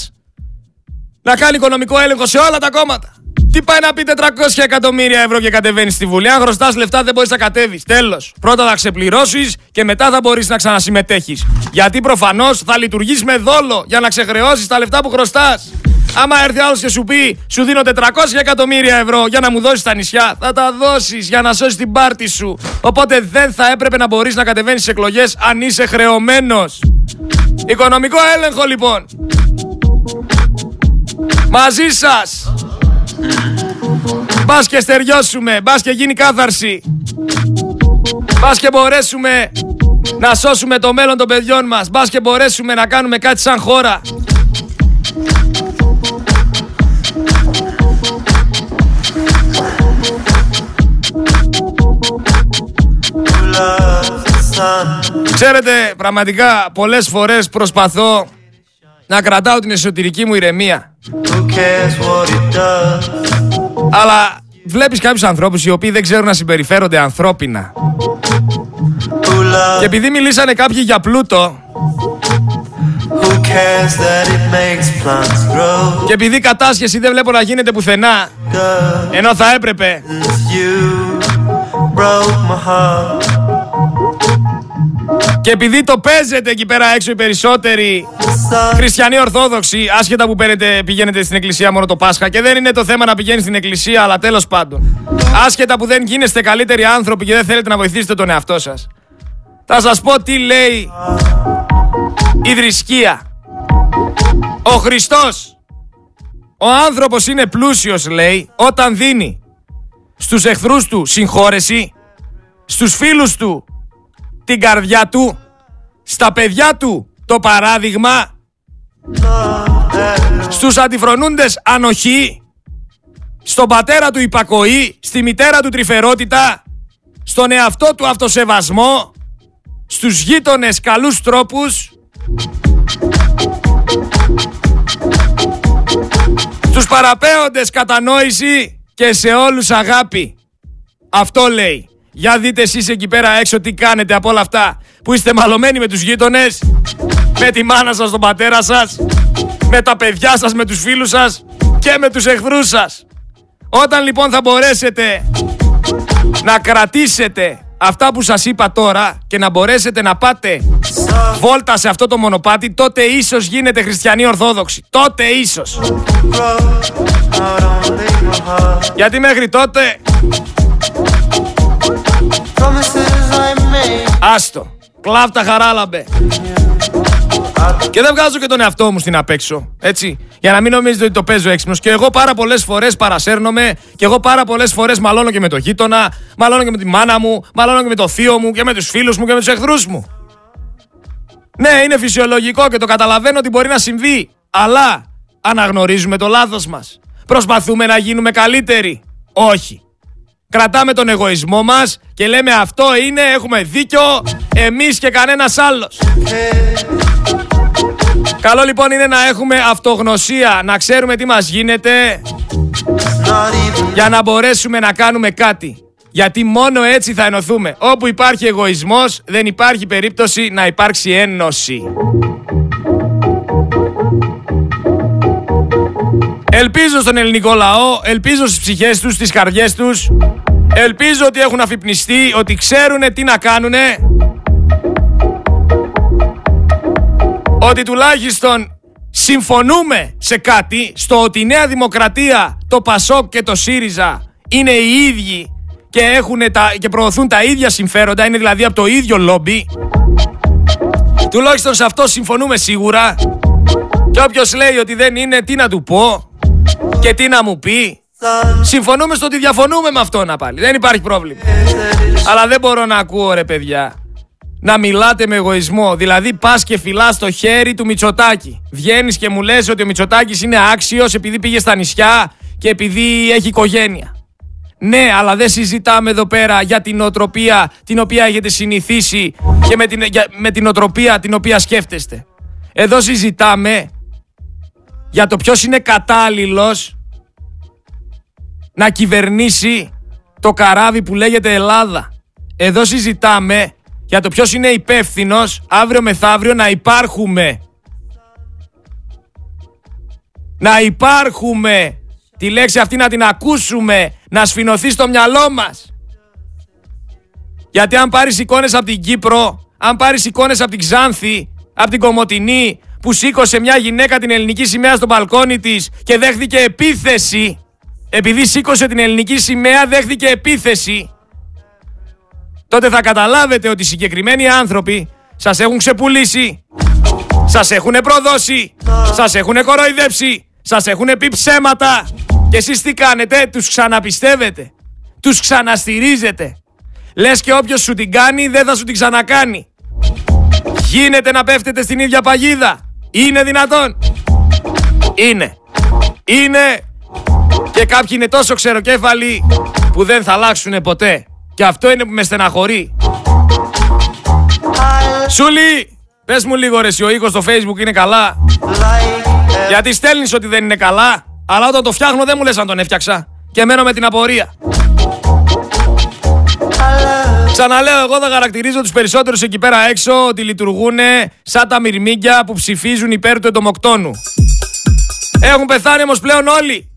να κάνει οικονομικό έλεγχο σε όλα τα κόμματα. Τι πάει να πει 400 εκατομμύρια ευρώ και κατεβαίνει στη Βουλή. Αν χρωστάς λεφτά δεν μπορείς να κατέβεις. Τέλος. Πρώτα θα ξεπληρώσεις και μετά θα μπορείς να ξανασυμμετέχεις. Γιατί προφανώς θα λειτουργείς με δόλο για να ξεχρεώσεις τα λεφτά που χρωστάς. Άμα έρθει άλλος και σου πει, σου δίνω 400 εκατομμύρια ευρώ για να μου δώσεις τα νησιά, θα τα δώσεις για να σώσεις την πάρτη σου. Οπότε δεν θα έπρεπε να μπορείς να κατεβαίνεις σε εκλογές αν είσαι χρεωμένος. Οικονομικό έλεγχο λοιπόν. Μαζί σας Μπας και στεριώσουμε, μπας και γίνει κάθαρση. Μπας και μπορέσουμε να σώσουμε το μέλλον των παιδιών μας. Μπας και μπορέσουμε να κάνουμε κάτι σαν χώρα. Ξέρετε, πραγματικά πολλές φορές προσπαθώ να κρατάω την εσωτερική μου ηρεμία. Αλλά βλέπεις κάποιους ανθρώπους οι οποίοι δεν ξέρουν να συμπεριφέρονται ανθρώπινα. Και επειδή μιλήσανε κάποιοι για πλούτο και επειδή κατάσχεση δεν βλέπω να γίνεται πουθενά ενώ θα έπρεπε και επειδή το παίζετε εκεί πέρα έξω οι περισσότεροι χριστιανοί Ορθόδοξοι, άσχετα που παίρνετε, πηγαίνετε στην εκκλησία μόνο το Πάσχα και δεν είναι το θέμα να πηγαίνεις στην εκκλησία, αλλά τέλος πάντων. Άσχετα που δεν γίνεστε καλύτεροι άνθρωποι και δεν θέλετε να βοηθήσετε τον εαυτό σας. Θα σας πω τι λέει η θρησκεία. Ο Χριστός ο άνθρωπος είναι πλούσιος λέει όταν δίνει στους εχθρούς του συγχώρεση, στους φίλους του την καρδιά του, στα παιδιά του το παράδειγμα, στους αντιφρονούντες ανοχή, στον πατέρα του υπακοή, στη μητέρα του τρυφερότητα, στον εαυτό του αυτοσεβασμό, στους γείτονες καλούς τρόπους, στους παραπέοντες κατανόηση και σε όλους αγάπη. Αυτό λέει. Για δείτε εσείς εκεί πέρα έξω τι κάνετε από όλα αυτά που είστε μαλωμένοι με τους γείτονες, με τη μάνα σας, τον πατέρα σας, με τα παιδιά σας, με τους φίλους σας και με τους εχθρούς σας. Όταν λοιπόν θα μπορέσετε να κρατήσετε αυτά που σας είπα τώρα και να μπορέσετε να πάτε βόλτα σε αυτό το μονοπάτι, τότε ίσως γίνετε χριστιανοί ορθόδοξοι. Τότε ίσως. Γιατί μέχρι τότε Άστο. Κλάφτα χαράλαμπε. Και δεν βγάζω και τον εαυτό μου στην απέξω. Έτσι. Για να μην νομίζετε ότι το παίζω έξυπνος. Και εγώ πάρα πολλές φορές παρασέρνομαι. Και εγώ πάρα πολλές φορές μαλώνω και με το γείτονα. Μαλώνω και με τη μάνα μου. Μαλώνω και με το θείο μου. Και με τους φίλους μου και με τους εχθρούς μου. Ναι, είναι φυσιολογικό και το καταλαβαίνω ότι μπορεί να συμβεί. Αλλά αναγνωρίζουμε το λάθος μας. Προσπαθούμε να γίνουμε καλύτεροι. Όχι. Κρατάμε τον εγωισμό μας και λέμε αυτό είναι, έχουμε δίκιο, εμείς και κανένας άλλος. Καλό λοιπόν είναι να έχουμε αυτογνωσία, να ξέρουμε τι μας γίνεται για να μπορέσουμε να κάνουμε κάτι. Γιατί μόνο έτσι θα ενωθούμε. Όπου υπάρχει εγωισμός δεν υπάρχει περίπτωση να υπάρξει ένωση. Ελπίζω στον ελληνικό λαό, ελπίζω στις ψυχές τους, στις καρδιές τους Ελπίζω ότι έχουν αφυπνιστεί, ότι ξέρουν τι να κάνουν ότι τουλάχιστον συμφωνούμε σε κάτι, στο ότι η Νέα Δημοκρατία, το Πασόκ και το ΣΥΡΙΖΑ είναι οι ίδιοι και, έχουν τα, και προωθούν τα ίδια συμφέροντα, είναι δηλαδή από το ίδιο λόμπι. Τουλάχιστον σε αυτό συμφωνούμε σίγουρα. Και όποιος λέει ότι δεν είναι, τι να του πω και τι να μου πει; Συμφωνούμε στο ότι διαφωνούμε με αυτόν πάλι. Δεν υπάρχει πρόβλημα. Αλλά δεν μπορώ να ακούω ρε παιδιά να μιλάτε με εγωισμό. Δηλαδή, πας και φυλάς το χέρι του Μητσοτάκη. Βγαίνεις και μου λες ότι ο Μητσοτάκης είναι άξιος επειδή πήγε στα νησιά και επειδή έχει οικογένεια. Ναι, αλλά δεν συζητάμε εδώ πέρα για την οτροπία την οποία έχετε συνηθίσει και με την, με την οτροπία την οποία σκέφτεστε. Εδώ συζητάμε για το ποιος είναι κατάλληλος να κυβερνήσει το καράβι που λέγεται Ελλάδα. Εδώ συζητάμε για το ποιος είναι υπεύθυνος αύριο μεθαύριο να υπάρχουμε. Να υπάρχουμε. Τη λέξη αυτή να την ακούσουμε, να σφινωθεί στο μυαλό μας. Γιατί αν πάρεις εικόνες από την Κύπρο, αν πάρεις εικόνες από την Ξάνθη, από την Κομωτινή, που σήκωσε μια γυναίκα την ελληνική σημαία στο μπαλκόνι της και δέχθηκε επίθεση, επειδή σήκωσε την ελληνική σημαία δέχθηκε επίθεση, τότε θα καταλάβετε ότι οι συγκεκριμένοι άνθρωποι σας έχουν ξεπουλήσει, σας έχουν προδώσει, σας έχουν κοροϊδέψει, σας έχουν πει ψέματα και εσείς τι κάνετε, τους ξαναπιστεύετε, τους ξαναστηρίζετε. Λες και όποιος σου την κάνει δεν θα σου την ξανακάνει. Γίνεται να πέφτετε στην ίδια παγίδα. Είναι δυνατόν. Είναι. Είναι. Και κάποιοι είναι τόσο ξεροκέφαλοι που δεν θα αλλάξουν ποτέ. Και αυτό είναι που με στεναχωρεί. Σούλη, πες μου λίγο ρε ο οίκος στο facebook είναι καλά; Γιατί στέλνεις ότι δεν είναι καλά, αλλά όταν το φτιάχνω δεν μου λες αν τον έφτιαξα. Και μένω με την απορία. Ξαναλέω, εγώ θα χαρακτηρίζω τους περισσότερους εκεί πέρα έξω ότι λειτουργούν σαν τα μυρμήγκια που ψηφίζουν υπέρ του εντομοκτώνου. Έχουν πεθάνει όμως πλέον όλοι.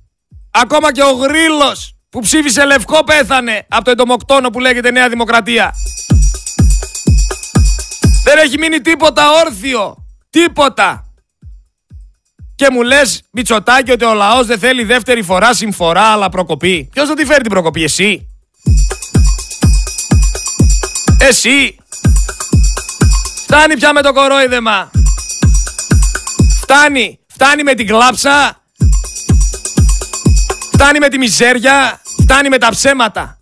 Ακόμα και ο γρίλος που ψήφισε λευκό πέθανε από το εντομοκτόνο που λέγεται Νέα Δημοκρατία. Δεν έχει μείνει τίποτα όρθιο. Τίποτα. Και μου λες Μητσοτάκη ότι ο λαός δεν θέλει δεύτερη φορά συμφορά αλλά προκοπή. Ποιος θα τη φέρει την προκοπή εσύ; Εσύ. Φτάνει πια με το κορόιδεμα. Φτάνει. Φτάνει με την κλάψα. Φτάνει με τη μιζέρια. Φτάνει με τα ψέματα.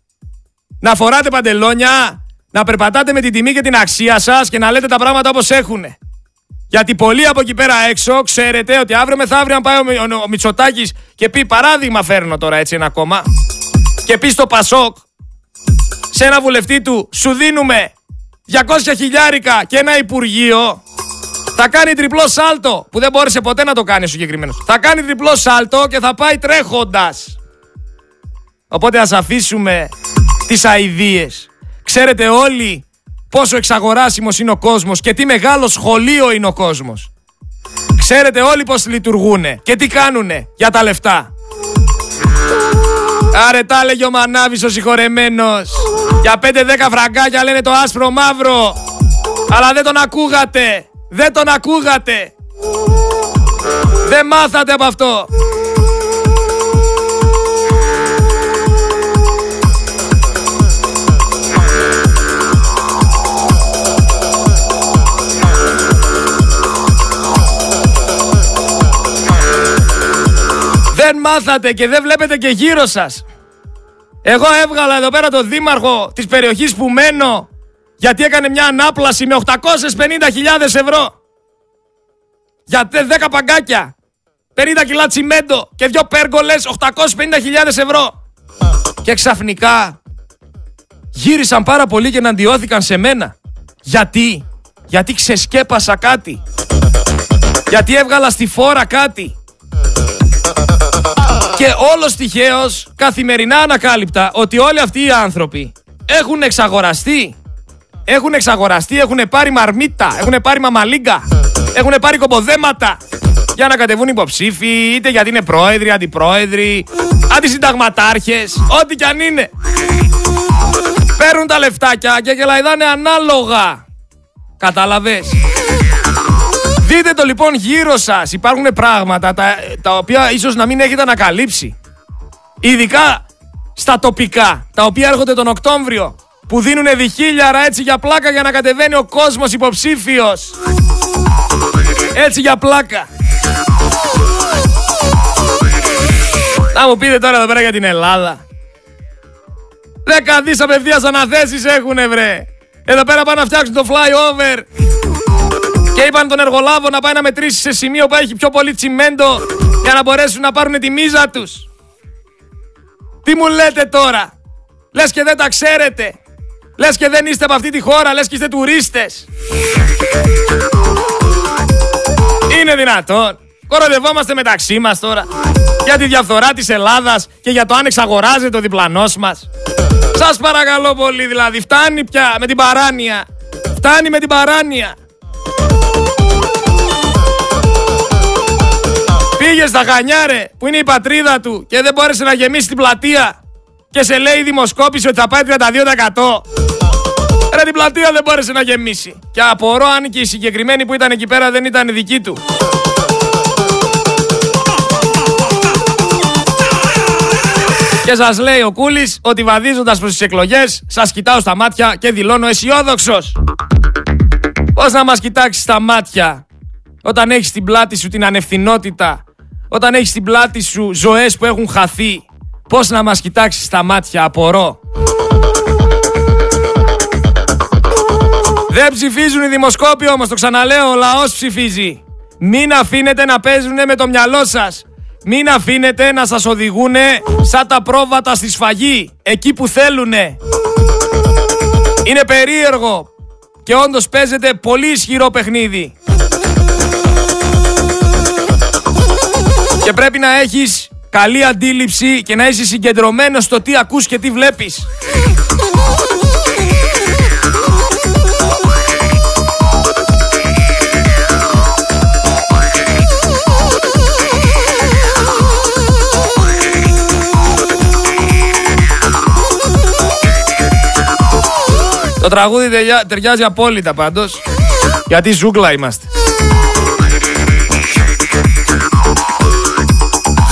Να φοράτε παντελόνια, να περπατάτε με την τιμή και την αξία σας και να λέτε τα πράγματα όπως έχουν. Γιατί πολλοί από εκεί πέρα έξω ξέρετε ότι αύριο μεθαύριο αν πάει ο, ο, ο Μητσοτάκης και πει παράδειγμα φέρνω τώρα έτσι ένα κόμμα και πει στο Πασόκ σε ένα βουλευτή του σου δίνουμε 200 χιλιάρικα και ένα υπουργείο θα κάνει τριπλό σάλτο που δεν μπόρεσε ποτέ να το κάνει ο συγκεκριμένος. Θα κάνει τριπλό σάλτο και θα πάει τρέχοντας. Οπότε ας αφήσουμε τις αηδίες. Ξέρετε όλοι πόσο εξαγοράσιμος είναι ο κόσμος και τι μεγάλο σχολείο είναι ο κόσμος. Ξέρετε όλοι πώς λειτουργούνε και τι κάνουνε για τα λεφτά. Άρε τα έλεγε ο Μανάβης ο συγχωρεμένος. Για 5-10 φραγκάκια λένε το άσπρο μαύρο. Αλλά δεν τον ακούγατε. Δεν τον ακούγατε. Δεν μάθατε από αυτό. Δεν μάθατε και δεν βλέπετε και γύρω σας. Εγώ έβγαλα εδώ πέρα το δήμαρχο της περιοχής που μένω γιατί έκανε μια ανάπλαση με 850.000 ευρώ. Για 10 παγκάκια. 50 κιλά τσιμέντο και δυο πέργολες 850.000 ευρώ. Και ξαφνικά γύρισαν πάρα πολύ και εναντιώθηκαν σε μένα. Γιατί; Γιατί ξεσκέπασα κάτι. Γιατί έβγαλα στη φόρα κάτι. Και όλος τυχαίως καθημερινά ανακάλυπτα ότι όλοι αυτοί οι άνθρωποι έχουν εξαγοραστεί. Έχουν εξαγοραστεί, έχουν πάρει μαρμίτα, έχουν πάρει μαμαλίγκα, έχουν πάρει κομποδέματα για να κατεβούν υποψήφοι, είτε γιατί είναι πρόεδροι, αντιπρόεδροι, αντισυνταγματάρχες, ό,τι κι αν είναι. Παίρνουν τα λεφτάκια και γελαϊδάνε ανάλογα. Κατάλαβες; Δείτε το λοιπόν γύρω σας. Υπάρχουν πράγματα τα, τα οποία ίσως να μην έχετε ανακαλύψει. Ειδικά στα τοπικά, τα οποία έρχονται τον Οκτώβριο, που δίνουν διχίλιαρα έτσι για πλάκα για να κατεβαίνει ο κόσμος υποψήφιος. Έτσι για πλάκα. Να μου πείτε τώρα εδώ πέρα για την Ελλάδα. Δέκα δις απευθείας αναθέσεις έχουνε βρε. Εδώ πέρα πάνε να φτιάξουν το flyover. Και είπαν τον εργολάβο να πάει να μετρήσει σε σημείο που έχει πιο πολύ τσιμέντο για να μπορέσουν να πάρουν τη μίζα τους. Τι μου λέτε τώρα; Λες και δεν τα ξέρετε. Λες και δεν είστε από αυτή τη χώρα. Λες και είστε τουρίστες. Είναι δυνατόν. Κοροδευόμαστε μεταξύ μας τώρα. Για τη διαφθορά της Ελλάδας και για το αν εξαγοράζεται ο διπλανός μας. Σας παρακαλώ πολύ δηλαδή. Φτάνει πια με την παράνοια. Φτάνει με την παράνοια. Πήγε στα Χανιάρε που είναι η πατρίδα του και δεν μπόρεσε να γεμίσει την πλατεία και σε λέει η δημοσκόπηση ότι θα πάει 32%. Ρε την πλατεία δεν μπόρεσε να γεμίσει. Και απορώ αν και οι συγκεκριμένοι που ήταν εκεί πέρα δεν ήταν δικοί του. Και σας λέει ο Κούλης ότι βαδίζοντας προς τις εκλογές σας κοιτάω στα μάτια και δηλώνω αισιόδοξος. Πώς να μας κοιτάξεις στα μάτια όταν έχεις στην πλάτη σου την ανευθυνότητα, όταν έχεις στην πλάτη σου ζωές που έχουν χαθεί, πώς να μας κοιτάξεις στα μάτια, απορώ. Δεν ψηφίζουν οι δημοσκόποι όμως, το ξαναλέω, ο λαός ψηφίζει. Μην αφήνετε να παίζουν με το μυαλό σας. Μην αφήνετε να σας οδηγούν σαν τα πρόβατα στη σφαγή, εκεί που θέλουνε. Είναι περίεργο και όντως παίζεται πολύ ισχυρό παιχνίδι. Και πρέπει να έχεις καλή αντίληψη και να είσαι συγκεντρωμένος στο τι ακούς και τι βλέπεις. Το τραγούδι ταιριάζει απόλυτα πάντως, γιατί ζούγκλα είμαστε.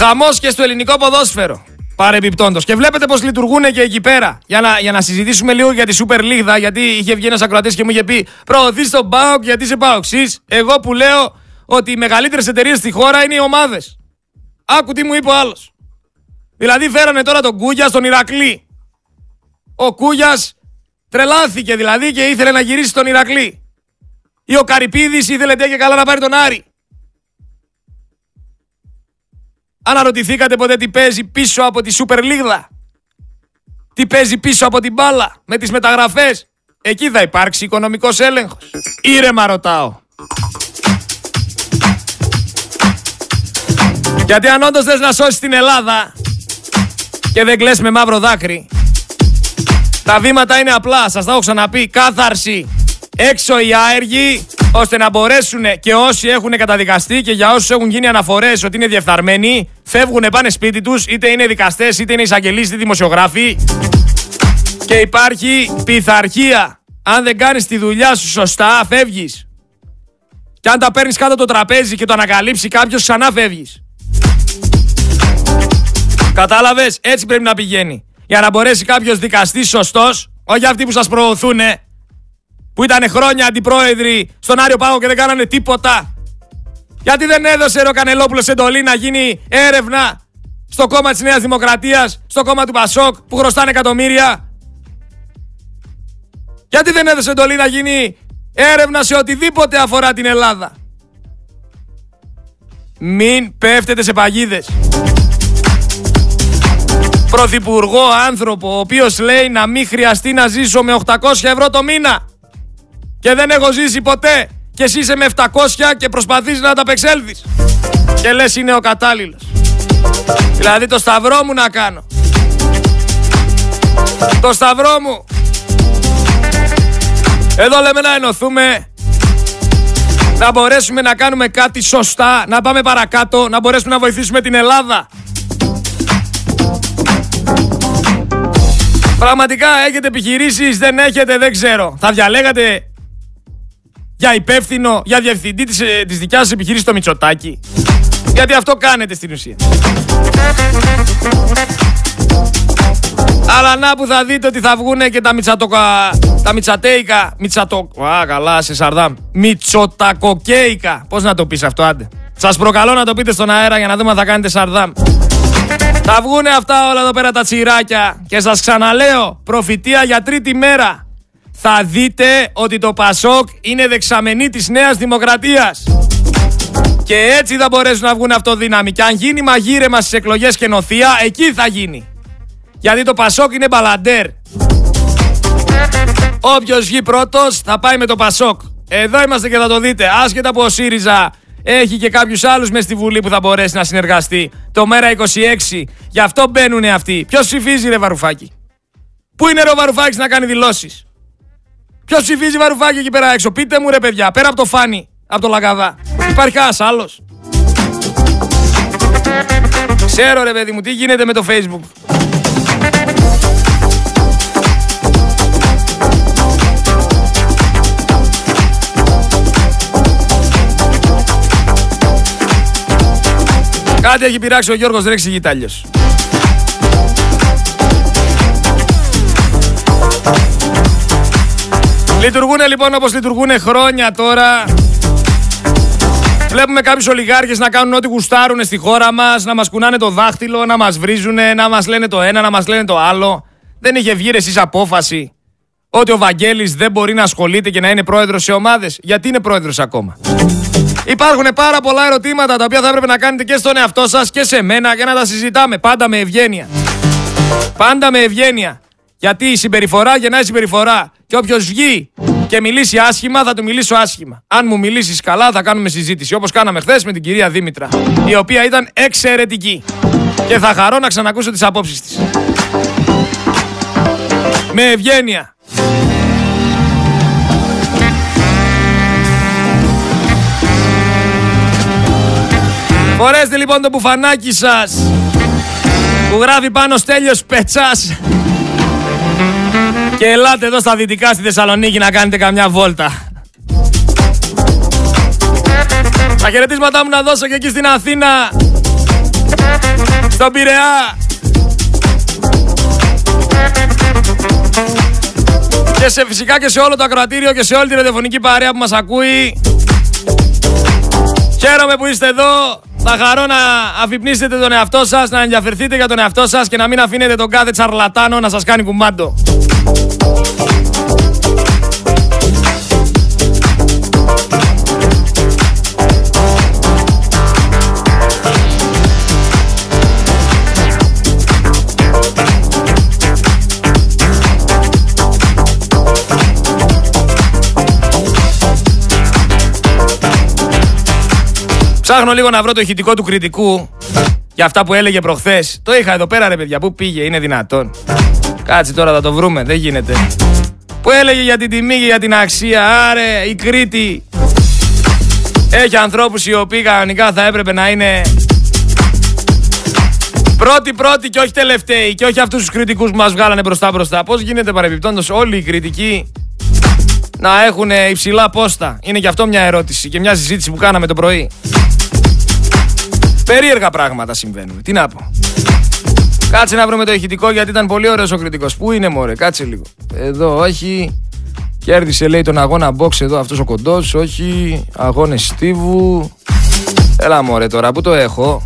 Χαμός και στο ελληνικό ποδόσφαιρο. Παρεμπιπτόντως. Και βλέπετε πώς λειτουργούν και εκεί πέρα. Για να, για να συζητήσουμε λίγο για τη Super League, γιατί είχε βγει ένας ακροατής και μου είχε πει Προωθείς τον Μπάουκ γιατί είσαι Μπάουξής. Εγώ που λέω ότι οι μεγαλύτερες εταιρείες στη χώρα είναι οι ομάδες. Άκου τι μου είπε ο άλλος. Δηλαδή φέρανε τώρα τον Κούγιας στον Ηρακλή. Ο Κούγιας τρελάθηκε δηλαδή και ήθελε να γυρίσει στον Ηρακλή. Ή ο Καρυπίδης ήθελε και καλά να πάρει τον Άρη. Αναρωτηθήκατε ποτέ τι παίζει πίσω από τη Super League. Τι παίζει πίσω από την μπάλα με τις μεταγραφές; Εκεί θα υπάρξει οικονομικός έλεγχος. Ήρεμα ρωτάω. Γιατί αν όντως θες να σώσεις την Ελλάδα και δεν κλαις με μαύρο δάκρυ, τα βήματα είναι απλά, σας τα έχω ξαναπεί. Κάθαρση έξω οι άεργοι, ώστε να μπορέσουν και όσοι έχουν καταδικαστεί και για όσους έχουν γίνει αναφορές ότι είναι διεφθαρμένοι, φεύγουν, πάνε σπίτι τους, είτε είναι δικαστές, είτε είναι εισαγγελείς, είτε δημοσιογράφοι. Και υπάρχει πειθαρχία. Αν δεν κάνεις τη δουλειά σου σωστά, φεύγεις. Και αν τα παίρνεις κάτω το τραπέζι και το ανακαλύψει κάποιος, ξανά φεύγεις. Κατάλαβες, έτσι πρέπει να πηγαίνει. Για να μπορέσει κάποιος δικαστής σωστός, όχι αυτοί που σας προωθούν, που ήταν χρόνια αντιπρόεδροι στον Άριο Πάγο και δεν κάνανε τίποτα. Γιατί δεν έδωσε ο Κανελόπουλος εντολή να γίνει έρευνα στο κόμμα της Νέας Δημοκρατίας, στο κόμμα του Πασόκ που χρωστάνε εκατομμύρια; Γιατί δεν έδωσε εντολή να γίνει έρευνα σε οτιδήποτε αφορά την Ελλάδα; Μην πέφτετε σε παγίδες. Πρωθυπουργό άνθρωπο, ο οποίος λέει να μην χρειαστεί να ζήσω με 800 ευρώ το μήνα και δεν έχω ζήσει ποτέ και εσύ είσαι με 700 και προσπαθείς να τα απεξέλθεις και λες είναι ο κατάλληλος. Δηλαδή το σταυρό μου να κάνω. Το σταυρό μου. Εδώ λέμε να ενωθούμε, να μπορέσουμε να κάνουμε κάτι σωστά, να πάμε παρακάτω, να μπορέσουμε να βοηθήσουμε την Ελλάδα. Πραγματικά έχετε επιχειρήσεις, δεν έχετε, δεν ξέρω. Θα διαλέγατε για υπεύθυνο, για διευθυντή της, ε, της δικιάς σας επιχείρησης το Μητσοτάκι. Γιατί αυτό κάνετε στην ουσία. Αλλά να που θα δείτε ότι θα βγούνε και τα μιτσατοκα... Τα μιτσατέικα... Μιτσατο... Α, καλά, σε σαρδάμ. Μιτσοτακοκέικα. Πώς να το πεις αυτό, άντε. Σας προκαλώ να το πείτε στον αέρα για να δούμε αν θα κάνετε σαρδάμ. Θα βγούνε αυτά όλα εδώ πέρα τα τσιράκια. Και σας ξαναλέω, προφητεία για τρίτη μέρα. Θα δείτε ότι το Πασόκ είναι δεξαμενή της Νέας Δημοκρατίας. Και έτσι θα μπορέσουν να βγουν αυτοδύναμοι. Και αν γίνει μαγείρεμα στις εκλογές και νοθεία, εκεί θα γίνει. Γιατί το Πασόκ είναι μπαλαντέρ. Όποιος βγει πρώτος θα πάει με το Πασόκ. Εδώ είμαστε και θα το δείτε. Άσχετα που ο ΣΥΡΙΖΑ έχει και κάποιους άλλους μες στη Βουλή που θα μπορέσει να συνεργαστεί. Το μέρα 26. Γι' αυτό μπαίνουν αυτοί. Ποιος ψηφίζει, ρε Βαρουφάκη; Πού είναι ρε ο Βαρουφάκης να κάνει δηλώσεις; Ποιος ψηφίζει Βαρουφάκη εκεί πέρα έξω; Πείτε μου ρε παιδιά, πέρα από το φάνη, από το λαγκαδά. Υπάρχει κανένας άλλος; Ξέρω ρε παιδί μου τι γίνεται με το facebook. Κάτι έχει πειράξει ο Γιώργος δεν εξηγείται Λειτουργούν λοιπόν όπως λειτουργούν χρόνια τώρα. Βλέπουμε κάποιους ολιγάρχες να κάνουν ό,τι γουστάρουν στη χώρα μας, να μας κουνάνε το δάχτυλο, να μας βρίζουν, να μας λένε το ένα, να μας λένε το άλλο. Δεν είχε βγει εσείς απόφαση ότι ο Βαγγέλης δεν μπορεί να ασχολείται και να είναι πρόεδρος σε ομάδες; Γιατί είναι πρόεδρος ακόμα; Υπάρχουν πάρα πολλά ερωτήματα τα οποία θα έπρεπε να κάνετε και στον εαυτό σας και σε μένα για να τα συζητάμε. Πάντα με ευγένεια. Πάντα με ευγένεια. Γιατί η συμπεριφορά γεννάει συμπεριφορά. Και όποιος βγει και μιλήσει άσχημα, θα του μιλήσω άσχημα. Αν μου μιλήσεις καλά, θα κάνουμε συζήτηση. Όπως κάναμε χθες με την κυρία Δήμητρα, η οποία ήταν εξαιρετική. Και θα χαρώ να ξανακούσω τις απόψεις της. Με ευγένεια. Φορέστε λοιπόν το μπουφανάκι σας που γράφει πάνω Στέλιος Πετσάς και ελάτε εδώ στα δυτικά στη Θεσσαλονίκη να κάνετε καμιά βόλτα. Τα χαιρετίσματά μου να δώσω και εκεί στην Αθήνα στον Πειραιά και σε φυσικά και σε όλο το ακροατήριο και σε όλη τη ραδιοφωνική παρέα που μας ακούει Χαίρομαι που είστε εδώ θα χαρώ να αφυπνίσετε τον εαυτό σας, να ενδιαφερθείτε για τον εαυτό σας και να μην αφήνετε τον κάθε τσαρλατάνο να σας κάνει κουμάντο. Ψάχνω λίγο να βρω το ηχητικό του κριτικού για αυτά που έλεγε προχθές. Το είχα εδώ πέρα, ρε παιδιά. Πού πήγε, είναι δυνατόν. Κάτσε τώρα, θα το βρούμε. Δεν γίνεται. Που έλεγε για την τιμή και για την αξία. Άρε, η Κρήτη έχει ανθρώπους οι οποίοι κανονικά θα έπρεπε να είναι πρώτοι πρώτοι και όχι τελευταίοι και όχι αυτούς τους κριτικούς που μας βγάλανε μπροστά μπροστά. Πώς γίνεται παρεμπιπτόντως όλοι οι κριτικοί να έχουν υψηλά πόστα. Είναι και αυτό μια ερώτηση και μια συζήτηση που κάναμε το πρωί. Περίεργα πράγματα συμβαίνουν. Τι να πω. Κάτσε να βρούμε το ηχητικό γιατί ήταν πολύ ωραίος ο κριτικός. Πού είναι μωρέ, κάτσε λίγο. Εδώ, όχι. Κέρδισε λέει τον αγώνα box εδώ αυτός ο κοντός. Όχι. Αγώνες Στίβου. Έλα μωρέ τώρα, πού το έχω.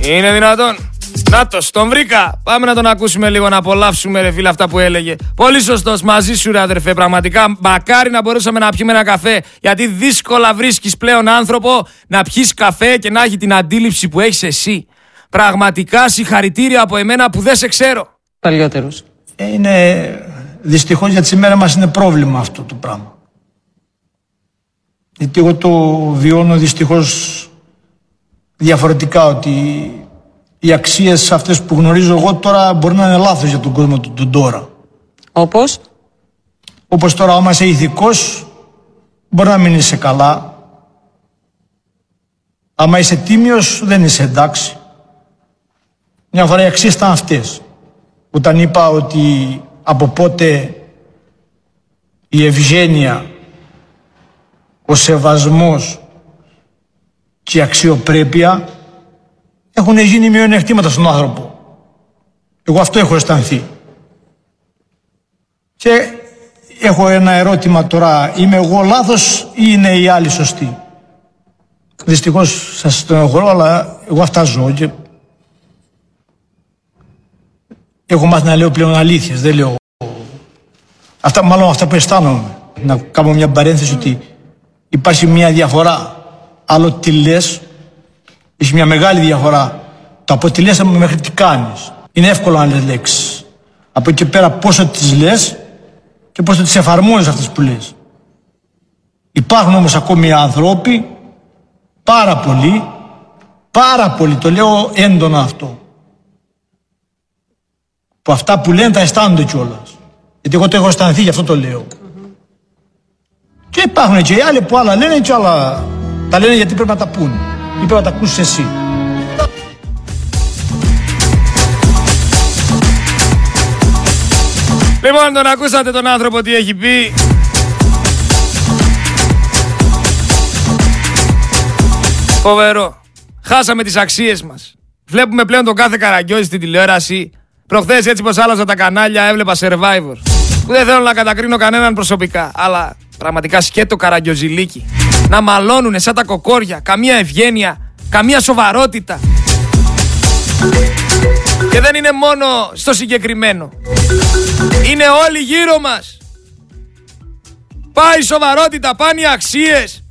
Είναι δυνατόν. Νάτος, τον βρήκα. Πάμε να τον ακούσουμε λίγο, να απολαύσουμε ρε φίλε αυτά που έλεγε. Πολύ σωστός μαζί σου, ρε αδερφέ. Πραγματικά, μακάρι να μπορούσαμε να πιούμε ένα καφέ. Γιατί δύσκολα βρίσκεις πλέον άνθρωπο να πιεις καφέ και να έχει την αντίληψη που έχεις εσύ. Πραγματικά συγχαρητήρια από εμένα που δεν σε ξέρω.
Παλιότερος. Ε, είναι δυστυχώς για τη μέρα μας είναι πρόβλημα αυτό το πράγμα. Γιατί εγώ το βιώνω δυστυχώς διαφορετικά ότι οι αξίες αυτές που γνωρίζω εγώ τώρα μπορεί να είναι λάθος για τον κόσμο του, τώρα.
Όπως;
Όπως τώρα άμα είσαι ηθικός μπορεί να μην είσαι καλά. Άμα είσαι τίμιος δεν είσαι εντάξει. Μια φορά οι αξίες ήταν αυτές. Όταν είπα ότι από πότε η ευγένεια, ο σεβασμός και η αξιοπρέπεια έχουν γίνει μειονεκτήματα στον άνθρωπο. Εγώ αυτό έχω αισθανθεί. Και έχω ένα ερώτημα τώρα. Είμαι εγώ λάθος ή είναι οι άλλοι σωστοί; Δυστυχώς σας το έχω αλλά εγώ αυτά ζω και έχω μάθει να λέω πλέον αλήθειες, δεν λέω αυτά, μάλλον αυτά που αισθάνομαι. Να κάνω μια παρένθεση ότι υπάρχει μια διαφορά. Άλλο τι λες, έχει μια μεγάλη διαφορά. Το από τι λες μέχρι τι κάνεις. Είναι εύκολο να λες λέξεις. Από εκεί πέρα πόσο τις λες και πώς θα τις εφαρμόζεις αυτές που λες. Υπάρχουν όμως ακόμη άνθρωποι, πάρα πολλοί, πάρα πολλοί, το λέω έντονα αυτό, που αυτά που λένε τα αισθάνονται κιόλας. Γιατί εγώ το έχω αισθανθεί, γι' αυτό το λέω. Και υπάρχουν και οι άλλοι που άλλα λένε και άλλα τα λένε γιατί πρέπει να τα πούν ή πρέπει να τα ακούσεις εσύ.
Λοιπόν, τον ακούσατε τον άνθρωπο τι έχει πει. Φοβερό. Χάσαμε τις αξίες μας. Βλέπουμε πλέον τον κάθε καραγκιόζη στην τηλεόραση. Προχθές έτσι πως άλλαζα τα κανάλια έβλεπα Survivor. Που δεν θέλω να κατακρίνω κανέναν προσωπικά. Αλλά πραγματικά σκέτο καραγκιόζηλίκι. Να μαλώνουνε σαν τα κοκόρια. Καμία ευγένεια. Καμία σοβαρότητα. Και δεν είναι μόνο στο συγκεκριμένο. Είναι όλοι γύρω μας. Πάει η σοβαρότητα, πάνε οι αξίες.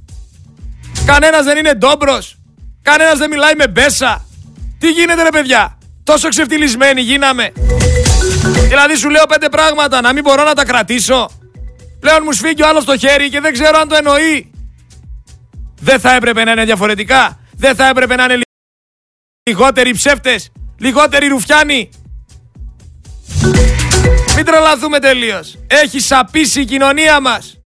Κανένας δεν είναι ντόμπρος. Κανένας δεν μιλάει με μπέσα. Τι γίνεται ρε παιδιά; Τόσο ξεφτυλισμένοι γίναμε. Δηλαδή σου λέω πέντε πράγματα να μην μπορώ να τα κρατήσω. Πλέον μου σφίγγει ο άλλος το χέρι και δεν ξέρω αν το εννοεί. Δεν θα έπρεπε να είναι διαφορετικά. Δεν θα έπρεπε να είναι λιγότεροι ψεύτες. Λιγότεροι ρουφιάνοι. Μην τρελαθούμε τελείως. Έχει σαπίσει η κοινωνία μας.